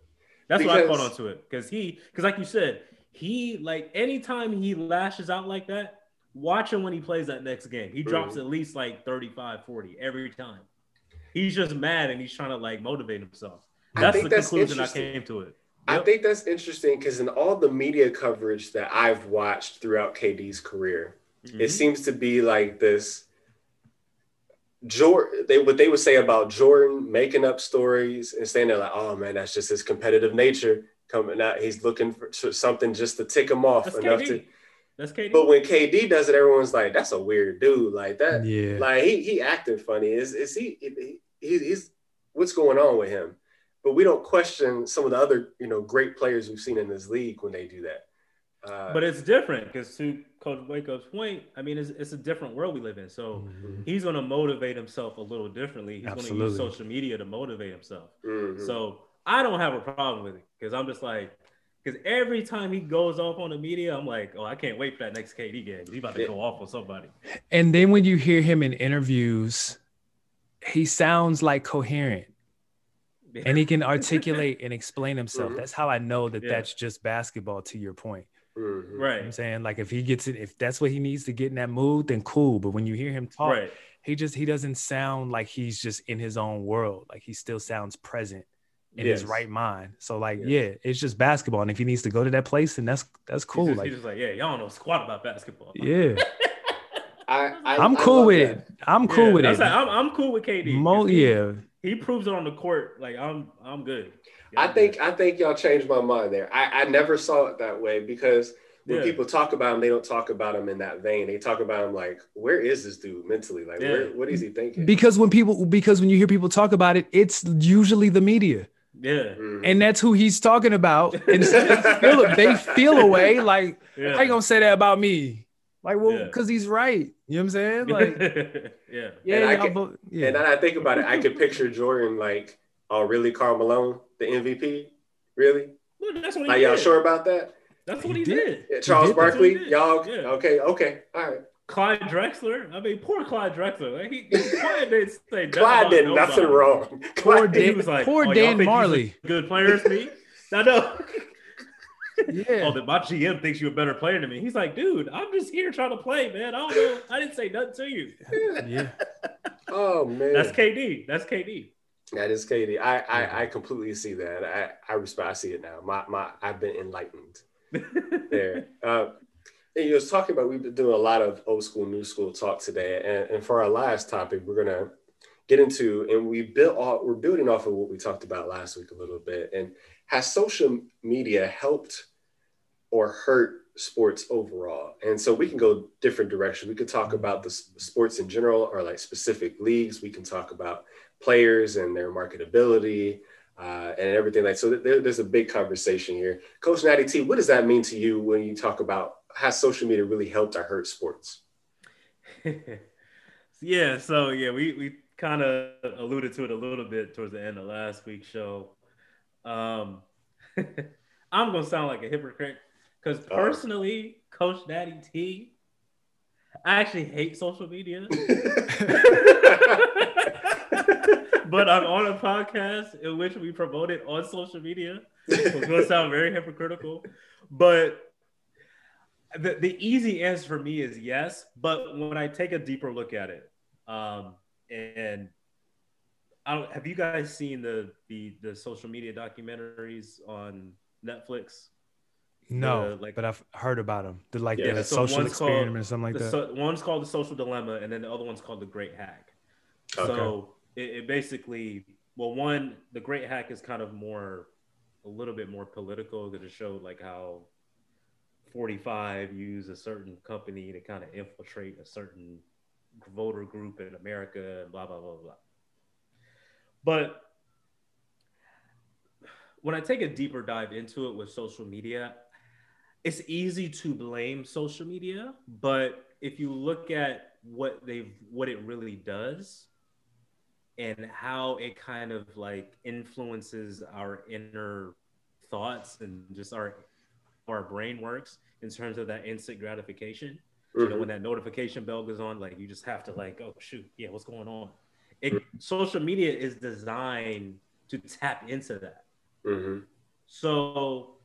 C: That's what I caught on to it because he because like you said, he like anytime he lashes out like that, watch him when he plays that next game. He drops
A: Mhm.
C: at least like 35, 40 every time. He's just mad and he's trying to like motivate himself. That's the
A: that's
C: conclusion I came to it.
A: I think that's interesting because in all the media coverage that I've watched throughout KD's career, it
C: Mhm.
A: seems to be like this. Jordan, they what they would say about Jordan making up stories and saying they're like, oh man, that's just his competitive nature coming out. He's looking for for something just to tick him off
C: That's
A: enough
C: KD.
A: to.
C: That's KD.
A: But when KD does it, everyone's like, that's a weird dude. Like that,
B: Yeah.
A: like he he acting funny. Is is he, he he's what's going on with him? But we don't question some of the other you know great players we've seen in this league when they do that. Uh,
C: but it's different because to Coach Waco's point, I mean, it's, it's a different world we live in. So
B: Mhm.
C: he's going to motivate himself a little differently. He's going to use social media to motivate himself.
A: mhm.
C: So I don't have a problem with it because I'm just like, because every time he goes off on the media, I'm like, oh, I can't wait for that next KD game. He's about to go off on somebody.
B: And then when you hear him in interviews, he sounds like coherent and he can [LAUGHS] articulate and explain himself.
A: Mhm.
B: That's how I know that
C: Yeah.
B: that's just basketball to your point.
A: Mhm.
B: You know I'm saying? Like if he gets it, if that's what he needs to get in that mood, then cool. But when you hear him talk,
C: right.
B: he just he doesn't sound like he's just in his own world. Like he still sounds present in his right mind. So like,
A: Yes.
B: yeah, it's just basketball. And if he needs to go to that place, then that's that's
C: He's
B: cool.
C: just,
B: Like,
C: he's just like, yeah, y'all don't know squat about basketball.
B: yeah, [LAUGHS]
A: I, I
B: I'm
A: I
B: cool with
A: that.
B: it. I'm
C: Yeah,
B: cool with it.
C: like, I'm, I'm cool with KD.
B: Mo,
C: 'cause he-
B: yeah,
C: he proves it on the court. Like I'm, I'm good. Yeah,
A: I
C: I'm
A: think
C: good.
A: I think y'all changed my mind there. I, I never saw it that way because when
C: Yeah.
A: people talk about him, they don't talk about him in that vein. They talk about him like, where is this dude mentally? Like, where, what is he thinking?
B: because when people because when you hear people talk about it, it's usually the media.
C: yeah,
A: Mhm.
B: and that's who he's talking about. And [LAUGHS] they feel, they feel a way like
C: yeah.
B: I ain't gonna say that about me. Like, well,
C: Yeah.
B: because he's right. You know what I'm saying? [LAUGHS] Like,
C: yeah,
B: yeah,
A: And I can-
B: vote- yeah.
A: And then I think about it, I could picture Jordan like, oh, really, Karl Malone, the MVP? Really?
C: Well, that's what he
A: Like, y'all
C: did.
A: sure about that?
C: That's what
B: He
C: he,
B: did.
C: did.
A: Yeah, Charles
B: did.
A: Barkley,
C: did.
A: y'all,
C: Yeah.
A: okay, okay, all right.
C: Clyde Drexler. I mean, poor Clyde Drexler. Like he, he Clyde didn't say nothing
A: Clyde did nothing wrong.
B: Poor
A: Clyde,
C: He
B: Dan-
C: was like,
B: poor
C: oh,
B: Dan
C: think these are
B: Majerle.
C: Good players, me. [LAUGHS] I know.
B: Yeah.
C: Oh, that my GM thinks you're a better player than me. He's like, dude, I'm just here trying to play, man. I don't know. I didn't say nothing to you. [LAUGHS]
B: yeah.
A: oh man,
C: That's KD. That's KD.
A: That is KD. I, I I completely see that. I I respect. I see it now. My my I've been enlightened [LAUGHS] there. Uh, and you was talking about we've been doing a lot of old school, new school talk today, and, and for our last topic, we're gonna get into and we built off, we're building off of what we talked about last week a little bit. And has social media helped or hurt sports overall? And so we can go different directions. We could talk about the sports in general or like specific leagues. We can talk about players and their marketability uh, and everything like so there, there's a big conversation here coach natty t what does that mean to you when you talk about has social media really helped or hurt sports [LAUGHS]
C: yeah, so yeah, we we kind of alluded to it a little bit towards the end of last week's show. Um, [LAUGHS] I'm gonna sound like a hypocrite because
A: Uh-oh.
C: personally, Coach Natty T, I actually hate social media. [LAUGHS] [LAUGHS] but I'm on a podcast in which we promote it on social media. It's gonna sound very hypocritical, but the, the easy answer for me is yes. But when I take a deeper look at it, um, and I don't, have you guys seen the, the the social media documentaries on Netflix?
B: No,
C: The, like-
B: but I've heard about them. The like
A: Yeah,
B: the
C: so
B: social
C: one's called
B: experiment or something like
C: the
B: that.
C: so, one's called the social dilemma, and then the other one's called the Great Hack. Okay. So it, it basically, well, one the Great Hack is kind of more, a little bit more political because it showed like how 45 use a certain company to kind of infiltrate a certain voter group in America and blah blah blah blah. But when I take a deeper dive into it with social media, it's easy to blame social media, but if you look at what they've what it really does and how it kind of like influences our inner thoughts and just our our brain works in terms of that instant gratification you know
A: Mhm.
C: when that notification bell goes on like you just have to like oh shoot yeah what's going on it, social media is designed to tap into that.
A: Mm-hmm.
C: So,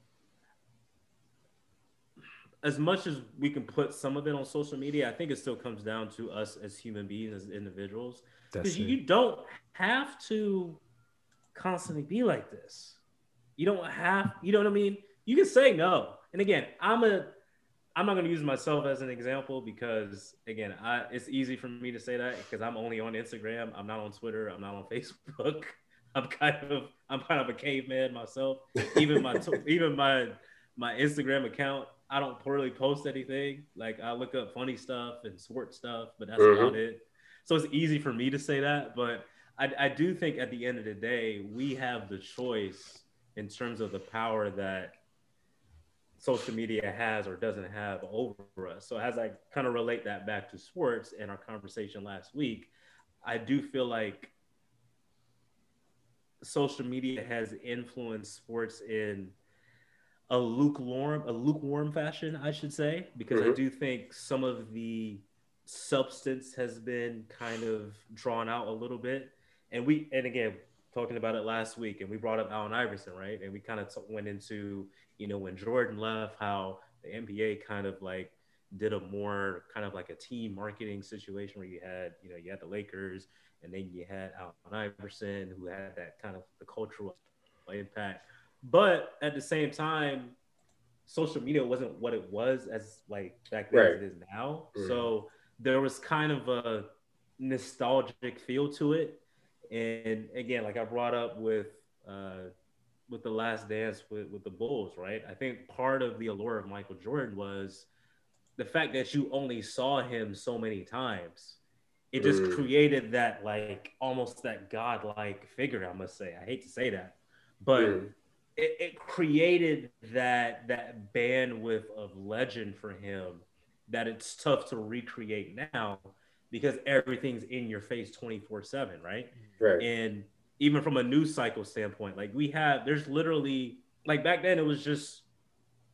C: as much as we can put some of it on social media, I think it still comes down to us as human beings, as individuals, because you don't have to constantly be like this. You don't have, you know what I mean? You can say no. And again, I'm a I'm not going to use myself as an example because again, I, it's easy for me to say that because I'm only on Instagram. I'm not on Twitter. I'm not on [LAUGHS] Facebook. I'm kind of I'm kind of a caveman myself. Even my [LAUGHS] even my my Instagram account, I don't really post anything. Like I look up funny stuff and sports stuff, but that's mm-hmm. about it. So it's easy for me to say that, but I, I do think at the end of the day, we have the choice in terms of the power that social media has or doesn't have over us. So as I kind of relate that back to sports and our conversation last week, I do feel like social media has influenced sports in a lukewarm a lukewarm fashion, I should say, because mm-hmm. I do think some of the substance has been kind of drawn out a little bit. And we and again, talking about it last week, and we brought up Allen Iverson, right? And we kind of t- went into, you know, when Jordan left, how the NBA kind of like did a more kind of like a team marketing situation where you had, you know, you had the Lakers and then you had Allen Iverson who had that kind of the cultural impact. But at the same time, social media wasn't what it was as like back then right. as it is now. Mm. So there was kind of a nostalgic feel to it and again, like I brought up with uh, with the Last Dance with with the Bulls, right? I think part of the allure of Michael Jordan was the fact that you only saw him so many times. It just mm. created that like almost that godlike figure. I must say, I hate to say that, but. Mm. It, it created that that bandwidth of legend for him that it's tough to recreate now because everything's in your face 24 7 right
A: right
C: and even from a news cycle standpoint like we have there's literally like back then it was just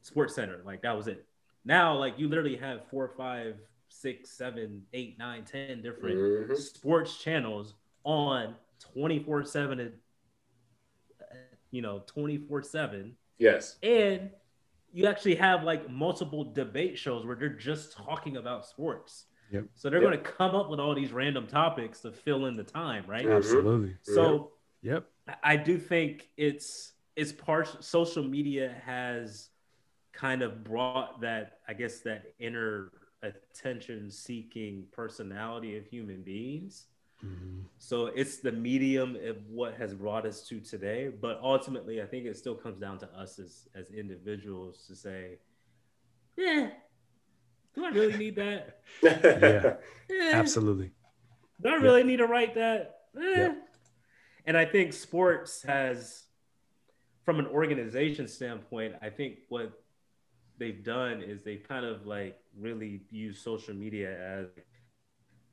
C: sports center like that was it now like you literally have four five six seven eight nine ten different mm-hmm. sports channels on 24 7 you know 24 7
A: yes
C: and you actually have like multiple debate shows where they're just talking about sports
B: Yep.
C: So they're
B: yep.
C: going to come up with all these random topics to fill in the time, right?
B: Mm-hmm. Absolutely.
C: So
B: yep.
C: I do think it's it's part social media has kind of brought that I guess that inner attention seeking personality of human beings. Mm-hmm. So it's the medium of what has brought us to today. But ultimately, I think it still comes down to us as as individuals to say, yeah, do I really need that? [LAUGHS]
B: yeah, [LAUGHS] eh. absolutely.
C: Do I really need to write that? Eh. And I think sports has, from an organization standpoint, I think what they've done is they've kind of like really used social media as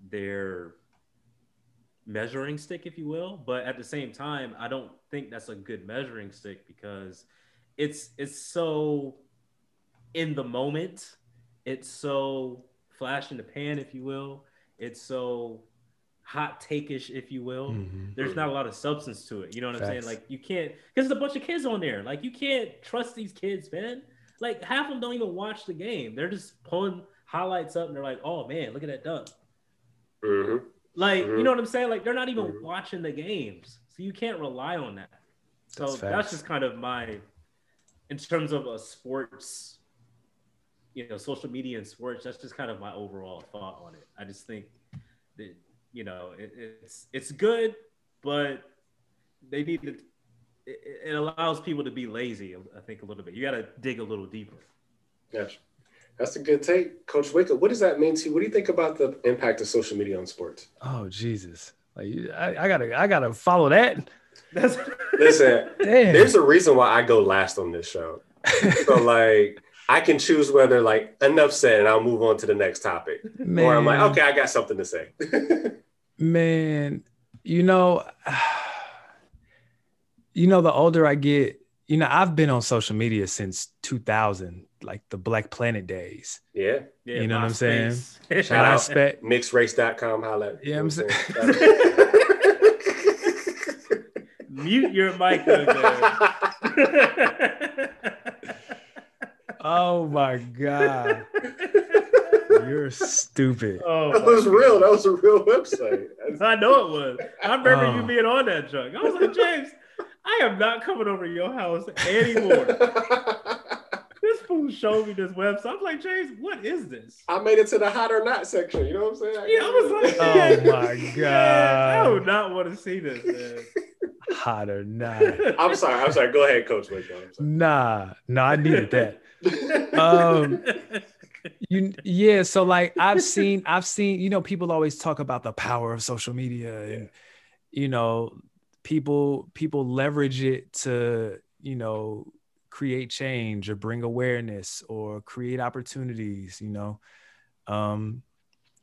C: their measuring stick, if you will. But at the same time, I don't think that's a good measuring stick because it's it's so in the moment it's so flash in the pan, if you will. It's so hot take-ish, if you will. Mm-hmm. There's not a lot of substance to it. You know what Facts. I'm saying? Like you can't because there's a bunch of kids on there. Like you can't trust these kids, man. Like half of them don't even watch the game. They're just pulling highlights up and they're like, oh man, look at that dunk.
A: Mm-hmm.
C: Like, mm-hmm. you know what I'm saying? Like they're not even mm-hmm. watching the games. So you can't rely on that. So that's, that's just kind of my in terms of a sports you know, social media and sports. That's just kind of my overall thought on it. I just think that you know it, it's it's good, but they need to. It, it, allows people to be lazy. I think a little bit. You got to dig a little deeper.
A: Gotcha. That's a good take, Coach Wicker. What does that mean to you? What do you think about the impact of social media on sports?
B: Oh Jesus! Like I, I gotta I gotta follow that. [LAUGHS]
A: Listen, Damn. there's a reason why I go last on this show. So [LAUGHS] like I can choose whether like enough said and I'll move on to the next topic. Man. Or I'm like, okay, I got something to say. [LAUGHS]
B: Man, you know, [SIGHS] you know, the older I get, you know, I've been on social media since 2000, like the Black Planet days.
A: Yeah.
B: yeah you know what I'm saying?
A: Shout out spec mixedrace.com. Holla.
B: Yeah, I'm saying. [LAUGHS] [LAUGHS]
C: Mute your mic, [LAUGHS]
B: Oh my god. You're stupid.
C: Oh,
A: That
C: my
A: was real. That was a real website. [LAUGHS]
C: I know it was. I remember
B: Oh.
C: you being on that junk. I was like, James, I am not coming over to your house anymore. [LAUGHS] this fool showed me this website. I'm like, James, what is this?
A: I made it to the hot or not section. You know what I'm saying?
C: Yeah, I was like,
B: Oh my
C: Man, I would not want to see this, man. [LAUGHS]
B: Hot or not.
A: I'm sorry. I'm sorry. Go ahead, Coach Waco. I'm sorry.
B: Nah, no, I needed that. Um, you yeah so like i've seen i've seen you know people always talk about the power of social media and you know people people leverage it to you know create change or bring awareness or create opportunities you know? Um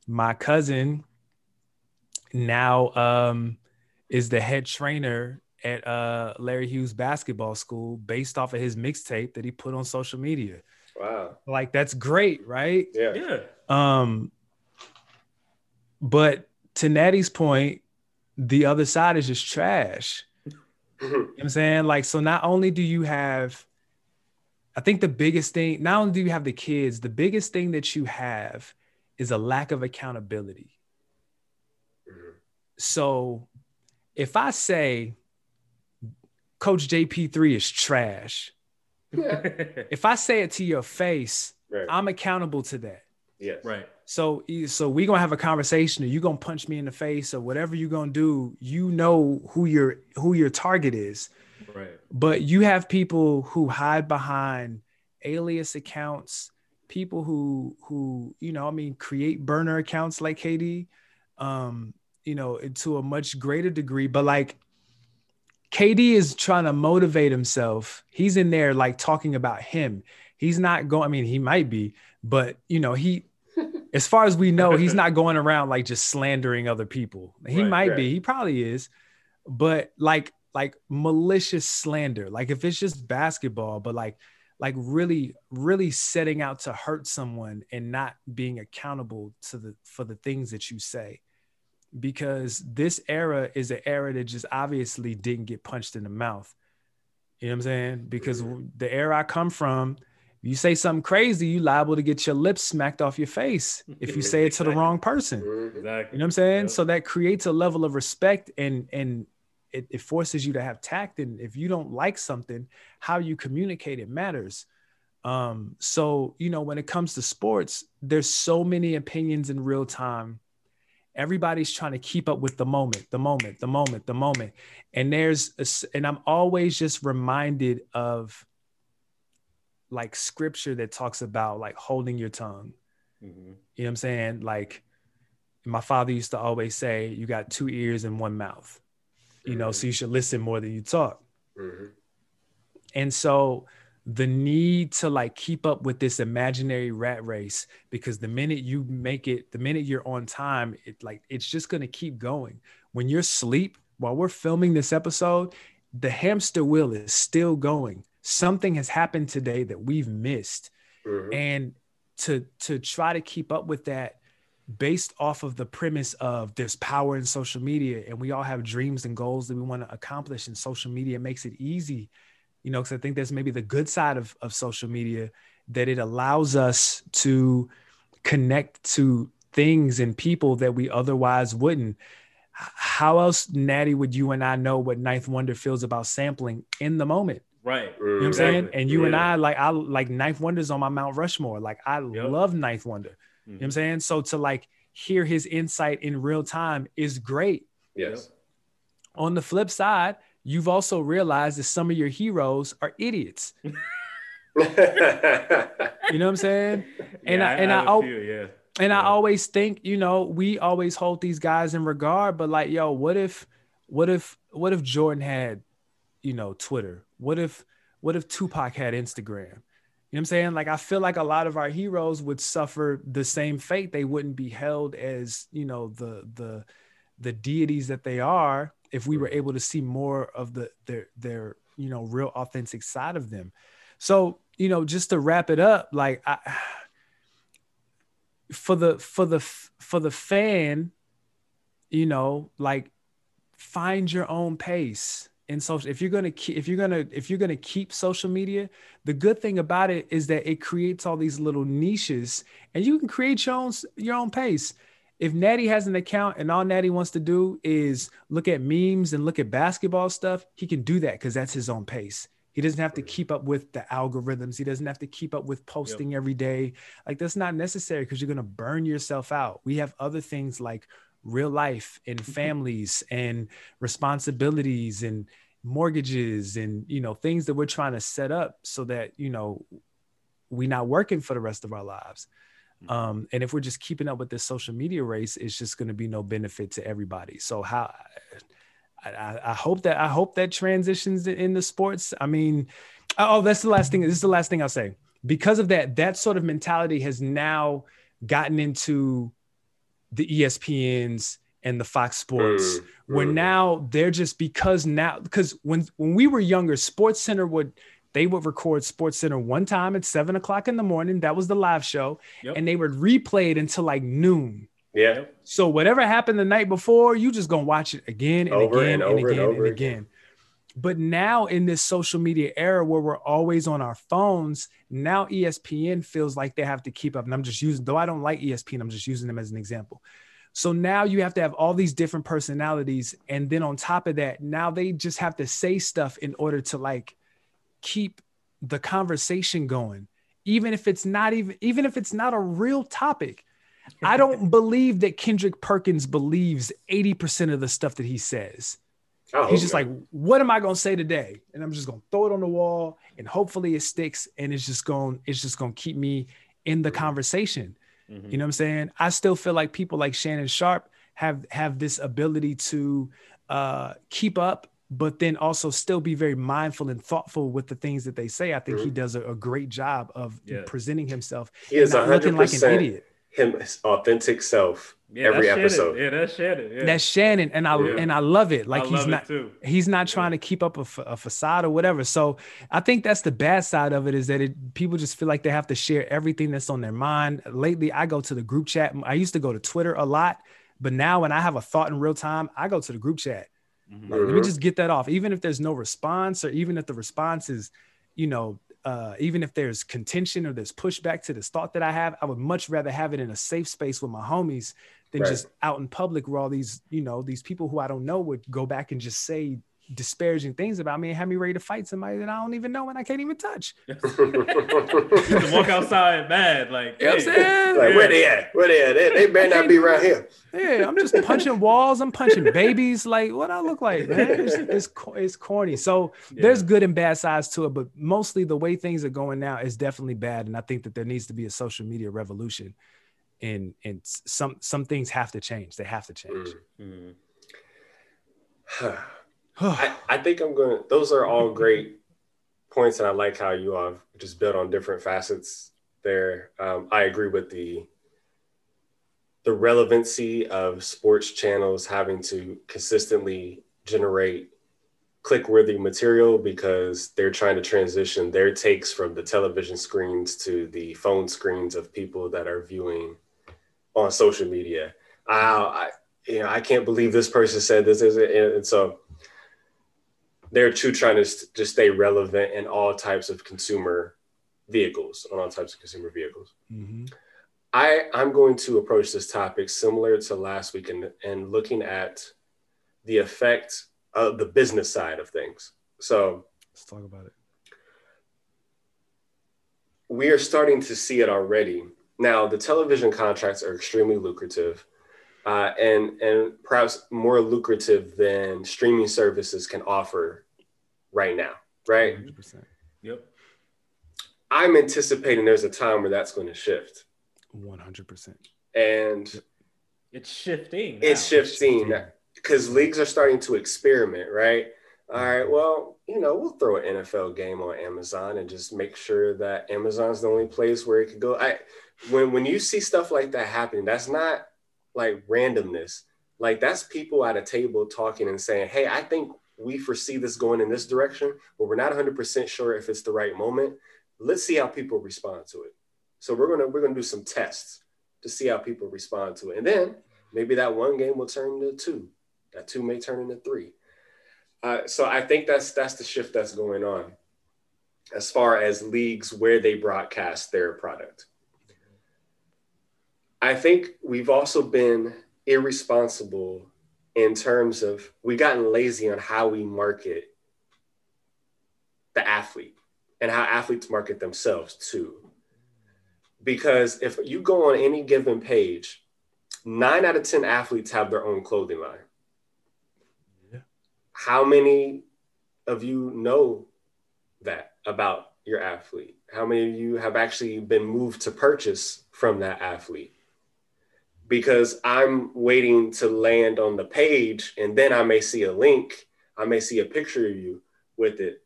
B: my cousin now um is the head trainer at uh Larry Hughes basketball school based off of his mixtape that he put on social media
A: Wow.
B: like that's great right
A: Yeah.
C: yeah.
B: um but to Natty's point the other side is just trash you know what i'm saying like so not only do you have i think the biggest thing not only do you have the kids the biggest thing that you have is a lack of accountability
A: Mhm.
B: so if i say coach jp3 is trash
A: Yeah.
B: if i say it to your face
A: Right.
B: i'm accountable to that
A: yes.
C: right.
B: So, so we gonna have a conversation, or you gonna punch me in the face, or whatever you gonna do. You know who your who your target is,
C: Right.
B: but you have people who hide behind alias accounts, people who who you know, I mean, create burner accounts like KD, um, you know, to a much greater degree. But like, KD is trying to motivate himself. He's in there like talking about him. He's not going. I mean, he might be, but you know, he [LAUGHS] as far as we know, he's not [LAUGHS] going around like just slandering other people. He
C: Right,
B: might
A: right.
B: be, he probably is, but like like malicious slander. Like if it's just basketball, but like like really really setting out to hurt someone and not being accountable to the for the things that you say. Because this era is an era that just obviously didn't get punched in the mouth. You know what I'm saying? Because the era I come from, you say something crazy, you liable to get your lips smacked off your face if you [LAUGHS] say it to the wrong person.
C: Exactly.
B: You know what I'm saying?
C: Yep.
B: So that creates a level of respect and and it, it forces you to have tact. And if you don't like something, how you communicate it matters. Um, so you know, when it comes to sports, there's so many opinions in real time. Everybody's trying to keep up with the moment, the moment, the moment, the moment. And there's a and I'm always just reminded of like scripture that talks about like holding your tongue.
C: Mhm.
B: You know what I'm saying? Like my father used to always say, you got two ears and one mouth, you know, so you should listen more than you talk.
A: Mhm.
B: And so the need to like keep up with this imaginary rat race, because the minute you make it, the minute you're on time, it like it's just gonna keep going. When you're asleep, while we're filming this episode, the hamster wheel is still going. Something has happened today that we've missed.
A: Mhm.
B: and to to try to keep up with that based off of the premise of there's power in social media and we all have dreams and goals that we want to accomplish and social media makes it easy you know because i think that's maybe the good side of, of social media that it allows us to connect to things and people that we otherwise wouldn't how else natty would you and i know what ninth wonder feels about sampling in the moment
C: Right.
B: you know what I'm
A: Exactly.
B: saying? And you and I like I like Ninth Wonder's on my Mount Rushmore. Like I love Ninth Wonder. You know what I'm
C: Mhm.
B: saying? So to like hear his insight in real time is great.
A: Yes.
B: On the flip side, you've also realized that some of your heroes are idiots. [LAUGHS] You know what I'm saying? And
C: Yeah,
B: I- and I-
C: a few, yeah.
B: And I always think, you know, we always hold these guys in regard, but like, yo, what if, what if, what if Jordan had, you know, Twitter? What if, what if Tupac had Instagram? You know what I'm saying? Like, I feel like a lot of our heroes would suffer the same fate. They wouldn't be held as, you know, the the the deities that they are if we were able to see more of the their their you know real authentic side of them. So you know, just to wrap it up, like I for the for the for the fan, you know, like find your own pace in social if you're going to keep if you're going to if you're going to keep social media the good thing about it is that it creates all these little niches and you can create your own your own pace if natty has an account and all natty wants to do is look at memes and look at basketball stuff he can do that because that's his own pace he doesn't have to keep up with the algorithms. He doesn't have to keep up with posting yep. every day. Like that's not necessary because you're going to burn yourself out. We have other things like real life and [LAUGHS] families and responsibilities and mortgages and you know things that we're trying to set up so that you know we're not working for the rest of our lives. Um, and if we're just keeping up with this social media race it's just going to be no benefit to everybody so how I, I, hope that I hope that transitions in the sports. I mean, oh, that's the last thing. This is the last thing I'll say. Because of that, that sort of mentality has now gotten into the ESPNs and the Fox Sports, mm, where mm. now they're just because now because when when we were younger, Sports Center would they would record Sports Center one time at seven o'clock in the morning. That was the live show, yep. and they would replay it until like noon.
A: Yeah.
B: So whatever happened the night before, you just gonna watch it again and over again and, and again and, and again. again. But now in this social media era where we're always on our phones, now ESPN feels like they have to keep up. And I'm just using, though I don't like ESPN, I'm just using them as an example. So now you have to have all these different personalities. And then on top of that, now they just have to say stuff in order to like keep the conversation going. Even if it's not even, even if it's not a real topic. I don't [LAUGHS] believe that Kendrick Perkins believes 80% of the stuff that he says. Oh, He's just like, what am I gonna say today? And I'm just gonna throw it on the wall and hopefully it sticks and it's just going, it's just gonna keep me in the mm-hmm. conversation. Mm-hmm. You know what I'm saying? I still feel like people like Shannon Sharpe have have this ability to uh, keep up, but then also still be very mindful and thoughtful with the things that they say. I think mm-hmm. he does a, a, great job of yeah. presenting himself.
A: He is not looking like an idiot him his authentic self yeah, every episode.
C: Shannon. Yeah, that's Shannon. Yeah.
B: That's Shannon, and I yeah. and I love it. Like I he's not he's not trying to keep up a, a, facade or whatever. So I think that's the bad side of it is that it, people just feel like they have to share everything that's on their mind. Lately, I go to the group chat. I used to go to Twitter a lot, but now when I have a thought in real time, I go to the group chat. Mm-hmm. Like, let me mm-hmm. just get that off, even if there's no response, or even if the response is, you know, uh, even if there's contention or there's pushback to this thought that I have, I would much rather have it in a safe space with my homies than right. just out in public where all these, you know, these people who I don't know would go back and just say disparaging things about me and have me ready to fight somebody that I don't even know and I can't even touch. [LAUGHS]
C: walk outside mad, like,
B: you know what I'm saying? Like,
A: where they at? Where they at? They, they better not be right here. [LAUGHS]
B: Yeah, I'm just punching walls. I'm punching babies. Like, what I look like, man? It's, it's, it's corny. So yeah. there's good and bad sides to it, but mostly the way things are going now is definitely bad. And I think that there needs to be a social media revolution. And, and some some things have to change. They have to change. Mm-hmm. [SIGHS]
A: I, I think I'm going to, those are all great points. And I like how you have just built on different facets there. Um, I agree with the, the relevancy of sports channels having to consistently generate click worthy material because they're trying to transition their takes from the television screens to the phone screens of people that are viewing on social media. I, I you know, I can't believe this person said this, Is it, and so they're too trying to just stay relevant in all types of consumer vehicles, on all types of consumer vehicles. Mm-hmm. I, I'm going to approach this topic similar to last week and, and looking at the effect of the business side of things. So
B: let's talk about it.
A: We are starting to see it already. Now, the television contracts are extremely lucrative uh, and and perhaps more lucrative than streaming services can offer right now, right? 100%.
C: Yep.
A: I'm anticipating there's a time where that's going to shift.
B: 100%.
A: And
C: it's shifting.
A: Now. It's shifting because leagues are starting to experiment, right? All right, well, you know, we'll throw an NFL game on Amazon and just make sure that Amazon's the only place where it could go. I when when you see stuff like that happening, that's not like randomness. Like that's people at a table talking and saying, "Hey, I think we foresee this going in this direction, but we're not 100% sure if it's the right moment. Let's see how people respond to it." So we're gonna we're gonna do some tests to see how people respond to it, and then maybe that one game will turn into two. That two may turn into three. Uh, so I think that's that's the shift that's going on as far as leagues where they broadcast their product. I think we've also been irresponsible in terms of we've gotten lazy on how we market the athlete and how athletes market themselves too. Because if you go on any given page, nine out of 10 athletes have their own clothing line. Yeah. How many of you know that about your athlete? How many of you have actually been moved to purchase from that athlete? Because I'm waiting to land on the page and then I may see a link, I may see a picture of you with it.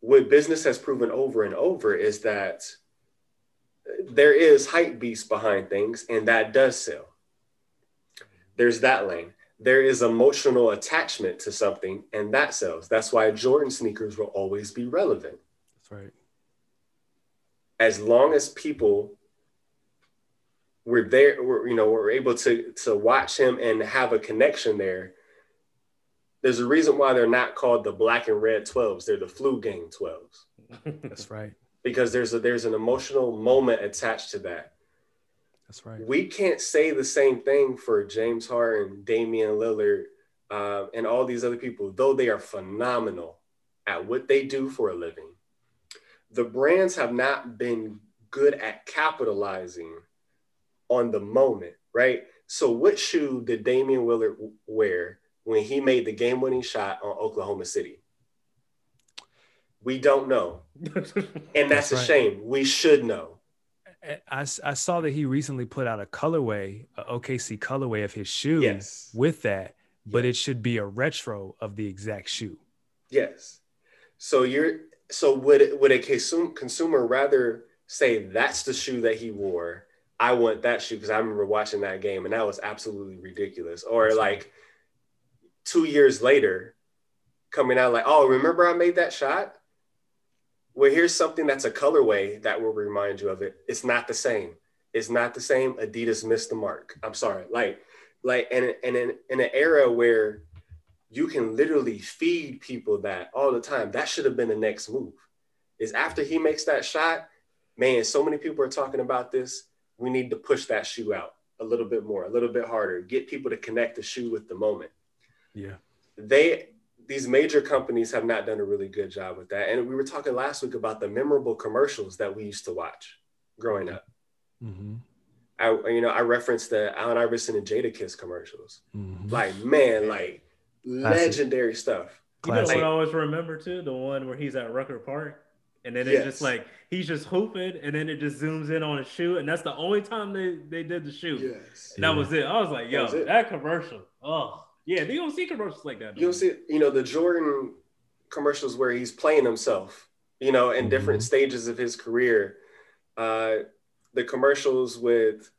A: What business has proven over and over is that there is hype beast behind things and that does sell. There's that lane there is emotional attachment to something and that sells. That's why Jordan sneakers will always be relevant.
B: That's right.
A: As long as people were there, were, you know, we're able to to watch him and have a connection there. There's a reason why they're not called the black and red 12s. They're the flu game
B: 12s. That's right.
A: Because there's a there's an emotional moment attached to that.
B: That's right.
A: We can't say the same thing for James Harden, Damian Lillard, uh, and all these other people, though they are phenomenal at what they do for a living. The brands have not been good at capitalizing on the moment, right? So, what shoe did Damian Lillard wear when he made the game winning shot on Oklahoma City? We don't know. [LAUGHS] and that's, that's a right. shame. We should know.
B: I, I saw that he recently put out a colorway, a OKC colorway of his shoe
A: yes.
B: with that, but it should be a retro of the exact shoe.
A: Yes. So you're so would would a consumer rather say that's the shoe that he wore? I want that shoe because I remember watching that game and that was absolutely ridiculous. Or that's like right. two years later, coming out like, oh, remember I made that shot? well, here's something that's a colorway that will remind you of it. It's not the same. It's not the same. Adidas missed the mark. I'm sorry. Like, like, and, and in, in an era where you can literally feed people that all the time, that should have been the next move. Is after he makes that shot, man, so many people are talking about this. We need to push that shoe out a little bit more, a little bit harder, get people to connect the shoe with the moment.
B: Yeah.
A: They these major companies have not done a really good job with that. And we were talking last week about the memorable commercials that we used to watch growing up. Mm-hmm. I, you know, I referenced the Allen Iverson and Jadakiss commercials. Mm-hmm. Like, man, like Classic. legendary stuff.
C: You know what I always remember too? The one where he's at Rucker Park. And then it's yes. just like he's just hooping, and then it just zooms in on a shoe, and that's the only time they, they did the shoe.
A: Yes,
C: and yeah. that was it. I was like, yo, that, that commercial. Oh, yeah, you don't see commercials like that.
A: You don't see, you know, the Jordan commercials where he's playing himself, you know, in mm-hmm. different stages of his career. Uh, the commercials with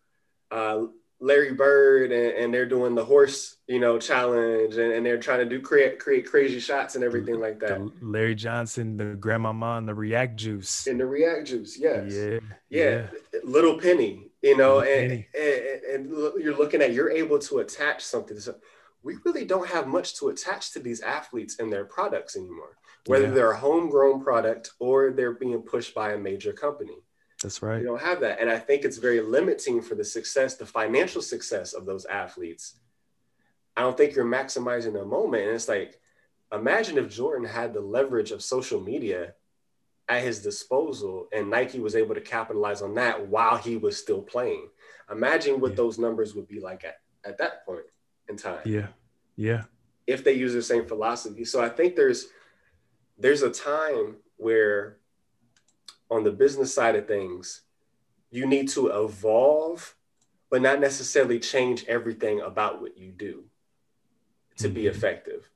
A: uh, Larry Bird and, and, they're doing the horse, you know, challenge and, and, they're trying to do create create crazy shots and everything like that.
B: The Larry Johnson, the grandmama and the react juice.
A: And the react juice, yes.
B: Yeah.
A: Yeah. yeah. Little Penny, you know, and, and, and, you're looking at you're able to attach something So we really don't have much to attach to these athletes and their products anymore, whether yeah. they're a homegrown product or they're being pushed by a major company.
B: That's right.
A: You don't have that. And I think it's very limiting for the success, the financial success of those athletes. I don't think you're maximizing the moment. And it's like, imagine if Jordan had the leverage of social media at his disposal and Nike was able to capitalize on that while he was still playing. Imagine what yeah. those numbers would be like at, at that point in time.
B: Yeah. Yeah.
A: If they use the same philosophy. So I think there's there's a time where on the business side of things, you need to evolve, but not necessarily change everything about what you do to mm-hmm. be effective.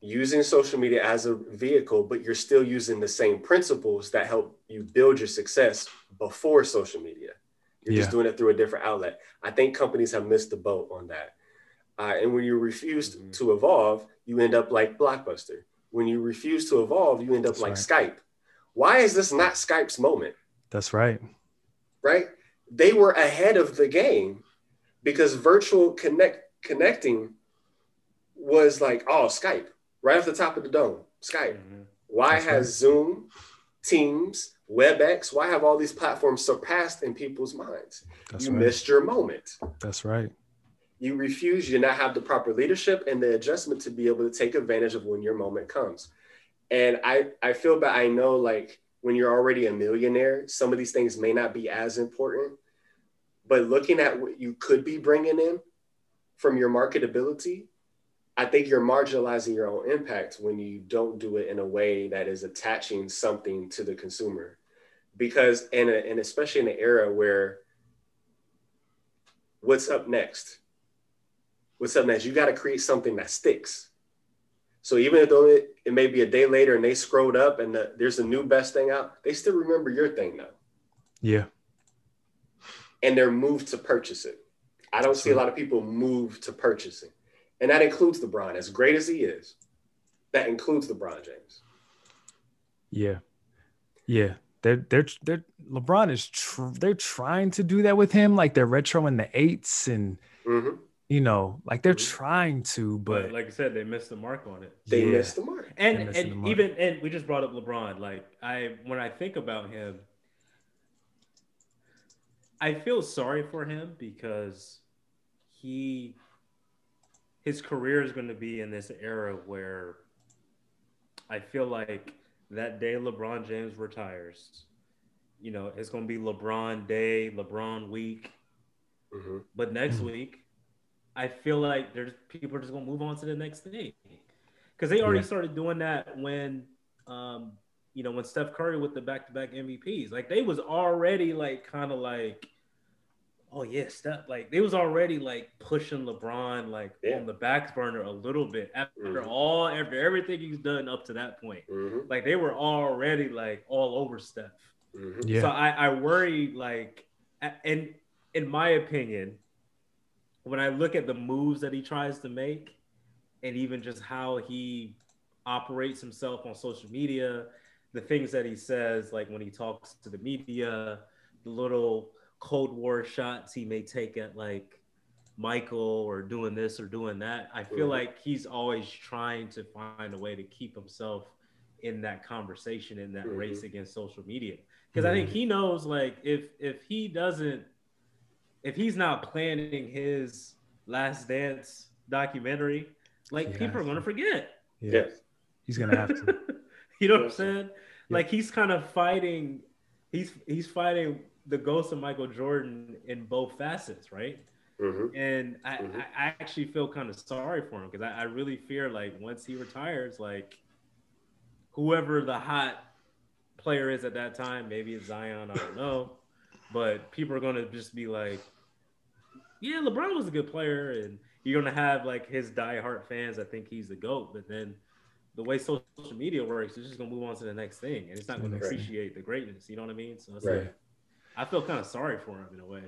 A: Using social media as a vehicle, but you're still using the same principles that help you build your success before social media. You're yeah. just doing it through a different outlet. I think companies have missed the boat on that. Uh, and when you refuse mm-hmm. to evolve, you end up like Blockbuster. When you refuse to evolve, you end up That's like right. Skype. Why is this not Skype's moment?
B: That's right.
A: Right? They were ahead of the game because virtual connect connecting was like, oh, Skype. right off the top of the dome, Skype. Mm-hmm. Why That's has right. Zoom, Teams, WebEx, why have all these platforms surpassed in people's minds? That's you right. missed your moment.
B: That's right.
A: You refuse, you did not have the proper leadership and the adjustment to be able to take advantage of when your moment comes. And I, I feel that I know like when you're already a millionaire, some of these things may not be as important. But looking at what you could be bringing in from your marketability, I think you're marginalizing your own impact when you don't do it in a way that is attaching something to the consumer. Because, and, and especially in an era where what's up next? What's up next? You got to create something that sticks. So even though it, it may be a day later and they scrolled up and the, there's a new best thing out, they still remember your thing though.
B: Yeah.
A: And they're moved to purchase it. I don't see a lot of people move to purchasing. And that includes LeBron, as great as he is. That includes LeBron James.
B: Yeah. Yeah. They're they're they're LeBron is tr- they're trying to do that with him, like they're retro in the eights and mm-hmm you know, like they're trying to, but, but,
C: like I said, they missed the mark on it.
A: They yeah. missed the mark.
C: And and mark. even and we just brought up LeBron. Like I when I think about him, I feel sorry for him because he his career is going to be in this era where I feel like that day LeBron James retires, you know, it's going to be LeBron day, LeBron week. Mm-hmm. But next mm-hmm. week, I feel like there's people are just gonna move on to the next thing because they already yeah. started doing that when, um, you know, when Steph Curry with the back-to-back MVPs, like they was already like kind of like, oh yeah, Steph, like they was already like pushing LeBron like yeah. on the back burner a little bit after mm-hmm. all after everything he's done up to that point. Mm-hmm. Like they were already like all over Steph. Mm-hmm. Yeah. So I, I worry like, and in my opinion when I look at the moves that he tries to make, and even just how he operates himself on social media, the things that he says, like when he talks to the media, the little Cold War shots he may take at like Michael or doing this or doing that. I feel mm-hmm. like he's always trying to find a way to keep himself in that conversation in that mm-hmm. race against social media because mm-hmm. I think mm-hmm. he knows like if if he doesn't if he's not planning his Last Dance documentary, like people are gonna forget.
A: Yeah,
B: he's gonna have to. [LAUGHS]
C: you know what I'm saying? Yeah. Like he's kind of fighting. He's he's fighting the ghost of Michael Jordan in both facets, right? Mm-hmm. And I, mm-hmm. I, actually feel kind of sorry for him because I, I really fear like once he retires, like whoever the hot player is at that time, maybe it's Zion, I don't know, but people are gonna just be like, yeah, LeBron was a good player, and you're gonna have like his die-hard fans that think he's the goat. But then the way social media works, it's just gonna move on to the next thing, and it's not gonna right. appreciate the greatness. You know what I mean? So it's right. like I feel kind of sorry for him in a way,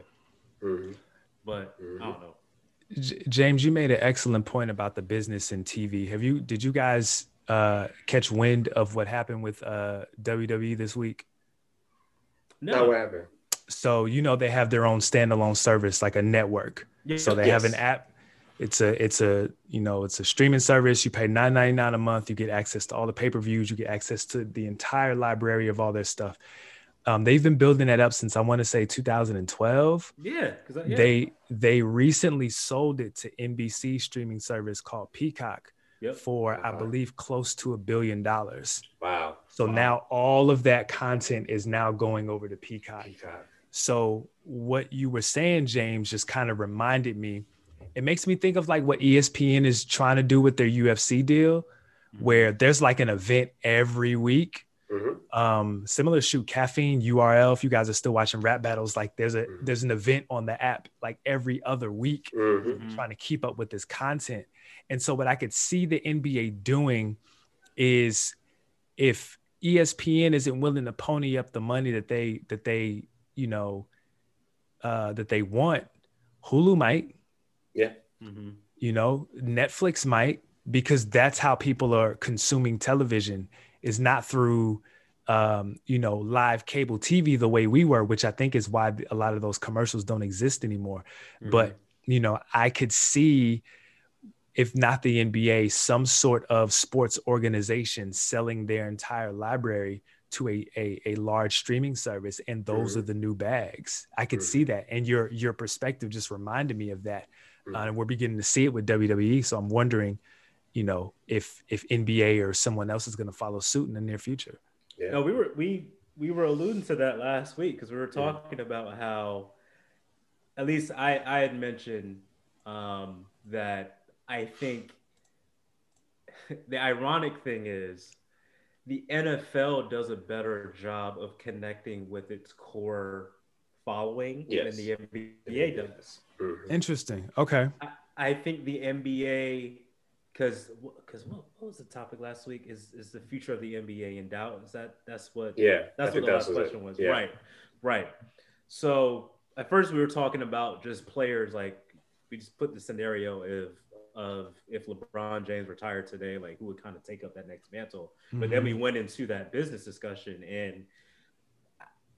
C: mm-hmm. but mm-hmm. I don't know.
B: James, you made an excellent point about the business and TV. Have you? Did you guys uh, catch wind of what happened with uh, WWE this week?
A: No, what happened?
B: So you know they have their own standalone service like a network. Yeah, so they yes. have an app. It's a it's a you know it's a streaming service. You pay 9.99 a month. You get access to all the pay-per-views. You get access to the entire library of all their stuff. Um, they've been building that up since i want to say 2012
C: yeah, yeah.
B: They they recently sold it to nbc streaming service called peacock yep. for i believe close to a billion dollars.
A: Wow.
B: So wow. now all of that content is now going over to peacock, peacock so what you were saying, James, just kind of reminded me. It makes me think of like what ESPN is trying to do with their UFC deal, mm-hmm. where there's like an event every week. Mm-hmm. Um, similar to shoot caffeine URL. If you guys are still watching rap battles, like there's a mm-hmm. there's an event on the app like every other week, mm-hmm. trying to keep up with this content. And so what I could see the NBA doing is if ESPN isn't willing to pony up the money that they that they you know, uh, that they want, Hulu might.
A: Yeah.
B: Mm-hmm. You know, Netflix might because that's how people are consuming television is not through um, you know, live cable TV the way we were, which I think is why a lot of those commercials don't exist anymore. Mm-hmm. But, you know, I could see if not the NBA, some sort of sports organization selling their entire library to a, a, a large streaming service and those mm-hmm. are the new bags i could mm-hmm. see that and your your perspective just reminded me of that mm-hmm. uh, and we're beginning to see it with wwe so i'm wondering you know if if nba or someone else is going to follow suit in the near future
C: yeah. no we were we we were alluding to that last week because we were talking yeah. about how at least i i had mentioned um that i think [LAUGHS] the ironic thing is the NFL does a better job of connecting with its core following yes. than the NBA does.
B: Mm-hmm. Interesting. Okay.
C: I, I think the NBA, because because what, what, was the topic last week? Is is the future of the NBA in doubt? Is that that's what?
A: Yeah,
C: that's what the last question it. was. Yeah. Right, right. So at first we were talking about just players like we just put the scenario of of if LeBron James retired today, like who would kind of take up that next mantle. Mm-hmm. But then we mm-hmm. went into that business discussion, and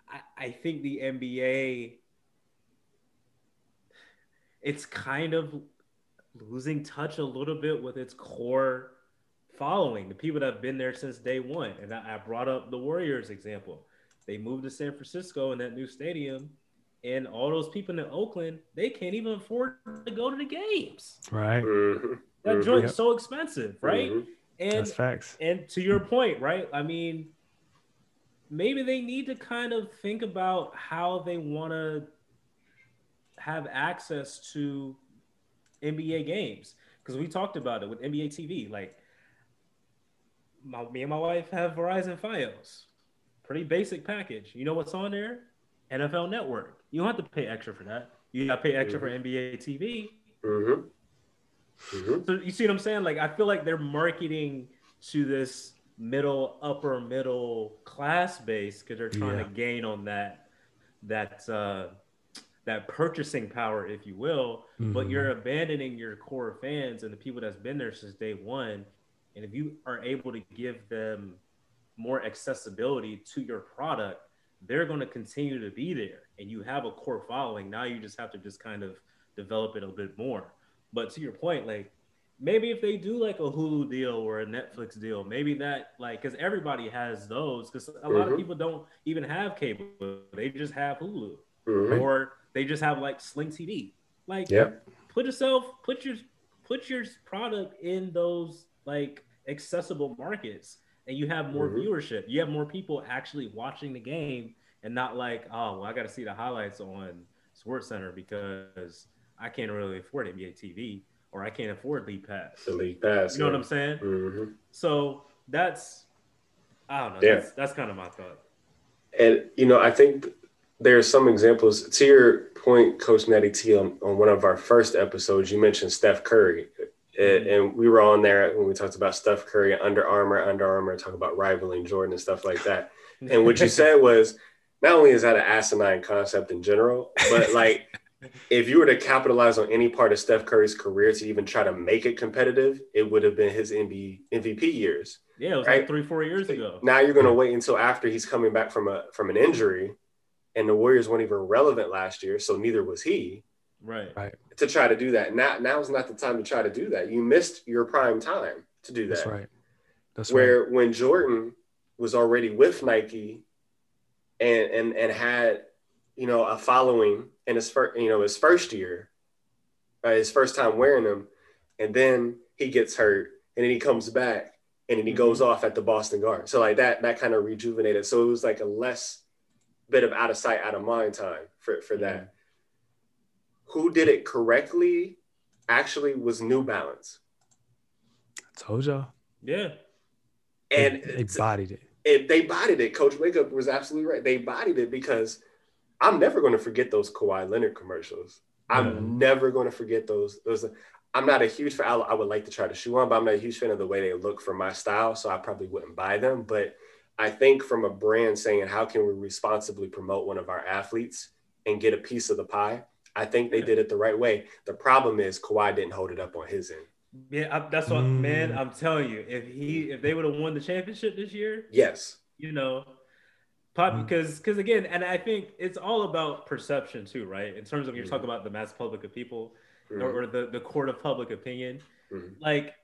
C: I, I think the NBA, it's kind of losing touch a little bit with its core following, the people that have been there since day one. And I, I brought up the Warriors example. They moved to San Francisco in that new stadium and all those people in Oakland, they can't even afford to go to the games.
B: Right.
C: Mm-hmm. That joint is so expensive, right? Mm-hmm.
B: And That's facts.
C: And to your point, right? I mean, maybe they need to kind of think about how they want to have access to NBA games because we talked about it with NBA TV. Like, my, me and my wife have Verizon FiOS, pretty basic package. You know what's on there? NFL Network. You don't have to pay extra for that. You got to pay extra mm-hmm. for NBA TV. Mm-hmm. Mm-hmm. So you see what I'm saying? Like I feel like they're marketing to this middle, upper middle class base because they're trying yeah. to gain on that that uh, that purchasing power, if you will. But mm-hmm. you're abandoning your core fans and the people that's been there since day one. And if you are able to give them more accessibility to your product, they're going to continue to be there and you have a core following now you just have to just kind of develop it a bit more but to your point like maybe if they do like a hulu deal or a netflix deal maybe that like because everybody has those because a mm-hmm. lot of mm-hmm. people don't even have cable they just have hulu mm-hmm. or they just have like sling tv like yeah put yourself put your put your product in those like accessible markets and you have more mm-hmm. viewership. You have more people actually watching the game and not like, oh, well, I got to see the highlights on Sports Center because I can't really afford NBA TV or I can't afford League Pass.
A: The League Pass.
C: You know yeah. what I'm saying? Mm-hmm. So that's, I don't know. Yeah. That's, that's kind of my thought.
A: And, you know, I think there are some examples to your point, Coach Natty T, on, on one of our first episodes, you mentioned Steph Curry and, mm-hmm. and, we were on there when we talked about Steph Curry, Under Armour, Under Armour, talk about rivaling Jordan and stuff like that. And what you said was not only is that an asinine concept in general, but like if you were to capitalize on any part of Steph Curry's career to even try to make it competitive, it would have been his MVP years.
C: Yeah, it was right? like three, four years ago.
A: Now you're going to wait until after he's coming back from a from an injury, and the Warriors weren't even relevant last year, so neither was he.
C: Right.
B: Right.
A: To try to do that. Now now's not the time to try to do that. You missed your prime time to do that.
B: That's right.
A: That's where right. when Jordan was already with Nike and and and had you know a following in his first you know his first year, uh, his first time wearing them, and then he gets hurt and then he comes back and then he mm-hmm. goes off at the Boston Garden. So like that that kind of rejuvenated. So it was like a less bit of out of sight, out of mind time for for that who did it correctly actually was New Balance.
B: I told y'all.
C: Yeah.
A: And
B: they, they bodied it.
A: And they bodied it. Coach Wake Up was absolutely right. They bodied it because I'm never going to forget those Kawhi Leonard commercials. I'm yeah. never going to forget those. Those. I'm not a huge fan. I would like to try to shoe on, but I'm not a huge fan of the way they look for my style, so I probably wouldn't buy them. But I think from a brand saying, how can we responsibly promote one of our athletes and get a piece of the pie? I think they did it the right way. The problem is Kawhi didn't hold it up on his end.
C: Yeah, I, that's what mm. man. I'm telling you, if he if they would have won the championship this year,
A: yes,
C: you know, pop mm. because because again, and I think it's all about perception too, right? In terms of you're mm. talking about the mass public of people mm. or, or, the the court of public opinion. mm-hmm. like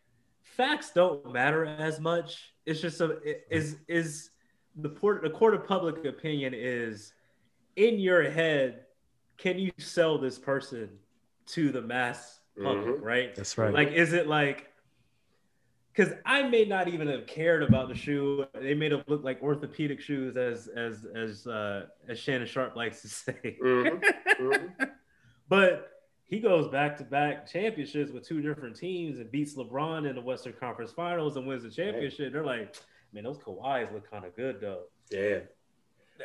C: facts don't matter as much. It's just a is is the port the court of public opinion is in your head. Can you sell this person to the mass public? Mm-hmm. Right.
B: That's right.
C: Like, is it like? Because I may not even have cared about the shoe. They made it look like orthopedic shoes, as as as uh, as Shannon Sharpe likes to [LAUGHS] say. Mm-hmm. mm-hmm. [LAUGHS] but he goes back to back championships with two different teams and beats LeBron in the Western Conference Finals and wins the championship. They're like, man, those Kawhis look kind of good though.
A: Yeah.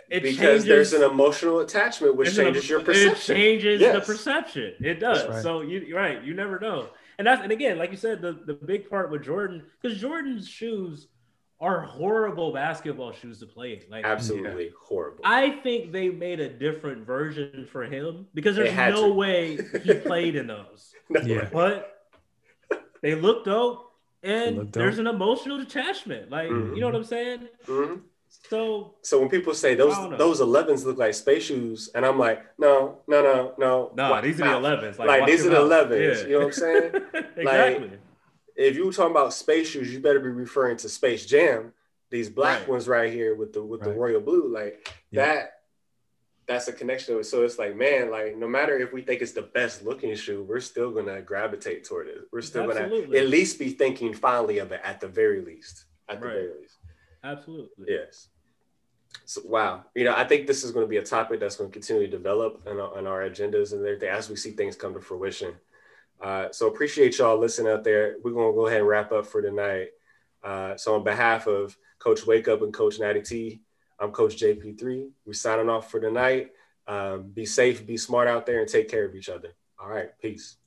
A: It because changes, there's an emotional attachment which changes an, your perception.
C: It changes yes. the perception. It does. Right. So you right, you never know. And that's and again, like you said, the, the big part with Jordan, because Jordan's shoes are horrible basketball shoes to play in. Like
A: absolutely yeah. horrible.
C: I think they made a different version for him because there's no to. way he [LAUGHS] played in those. [LAUGHS] no yeah. But they look dope and look dope. there's an emotional attachment. Like, mm-hmm. you know what I'm saying? Mm-hmm. So
A: So when people say those those 11s look like space shoes and I'm like, no, no, no, no.
C: No, nah, these are the 11s.
A: Like, like these are the 11s. Yeah. You know what I'm saying? [LAUGHS] exactly. Like, if you were talking about space shoes, you better be referring to Space Jam. These black right. ones right here with the with right. the royal blue, like yeah. that. That's a connection. So it's like, man, like no matter if we think it's the best looking shoe, we're still gonna gravitate toward it. We're still Absolutely. gonna at least be thinking fondly of it at the very least. At the right. very least.
C: Absolutely.
A: Yes. So, wow. You know, I think this is going to be a topic that's going to continue to develop in our, our agendas and everything as we see things come to fruition. Uh, so appreciate y'all listening out there. We're gonna go ahead and wrap up for tonight. Uh, so on behalf of Coach Wake Up and Coach Natty T, I'm Coach JP3. We're signing off for tonight. Um, be safe, be smart out there, and take care of each other. All right, peace.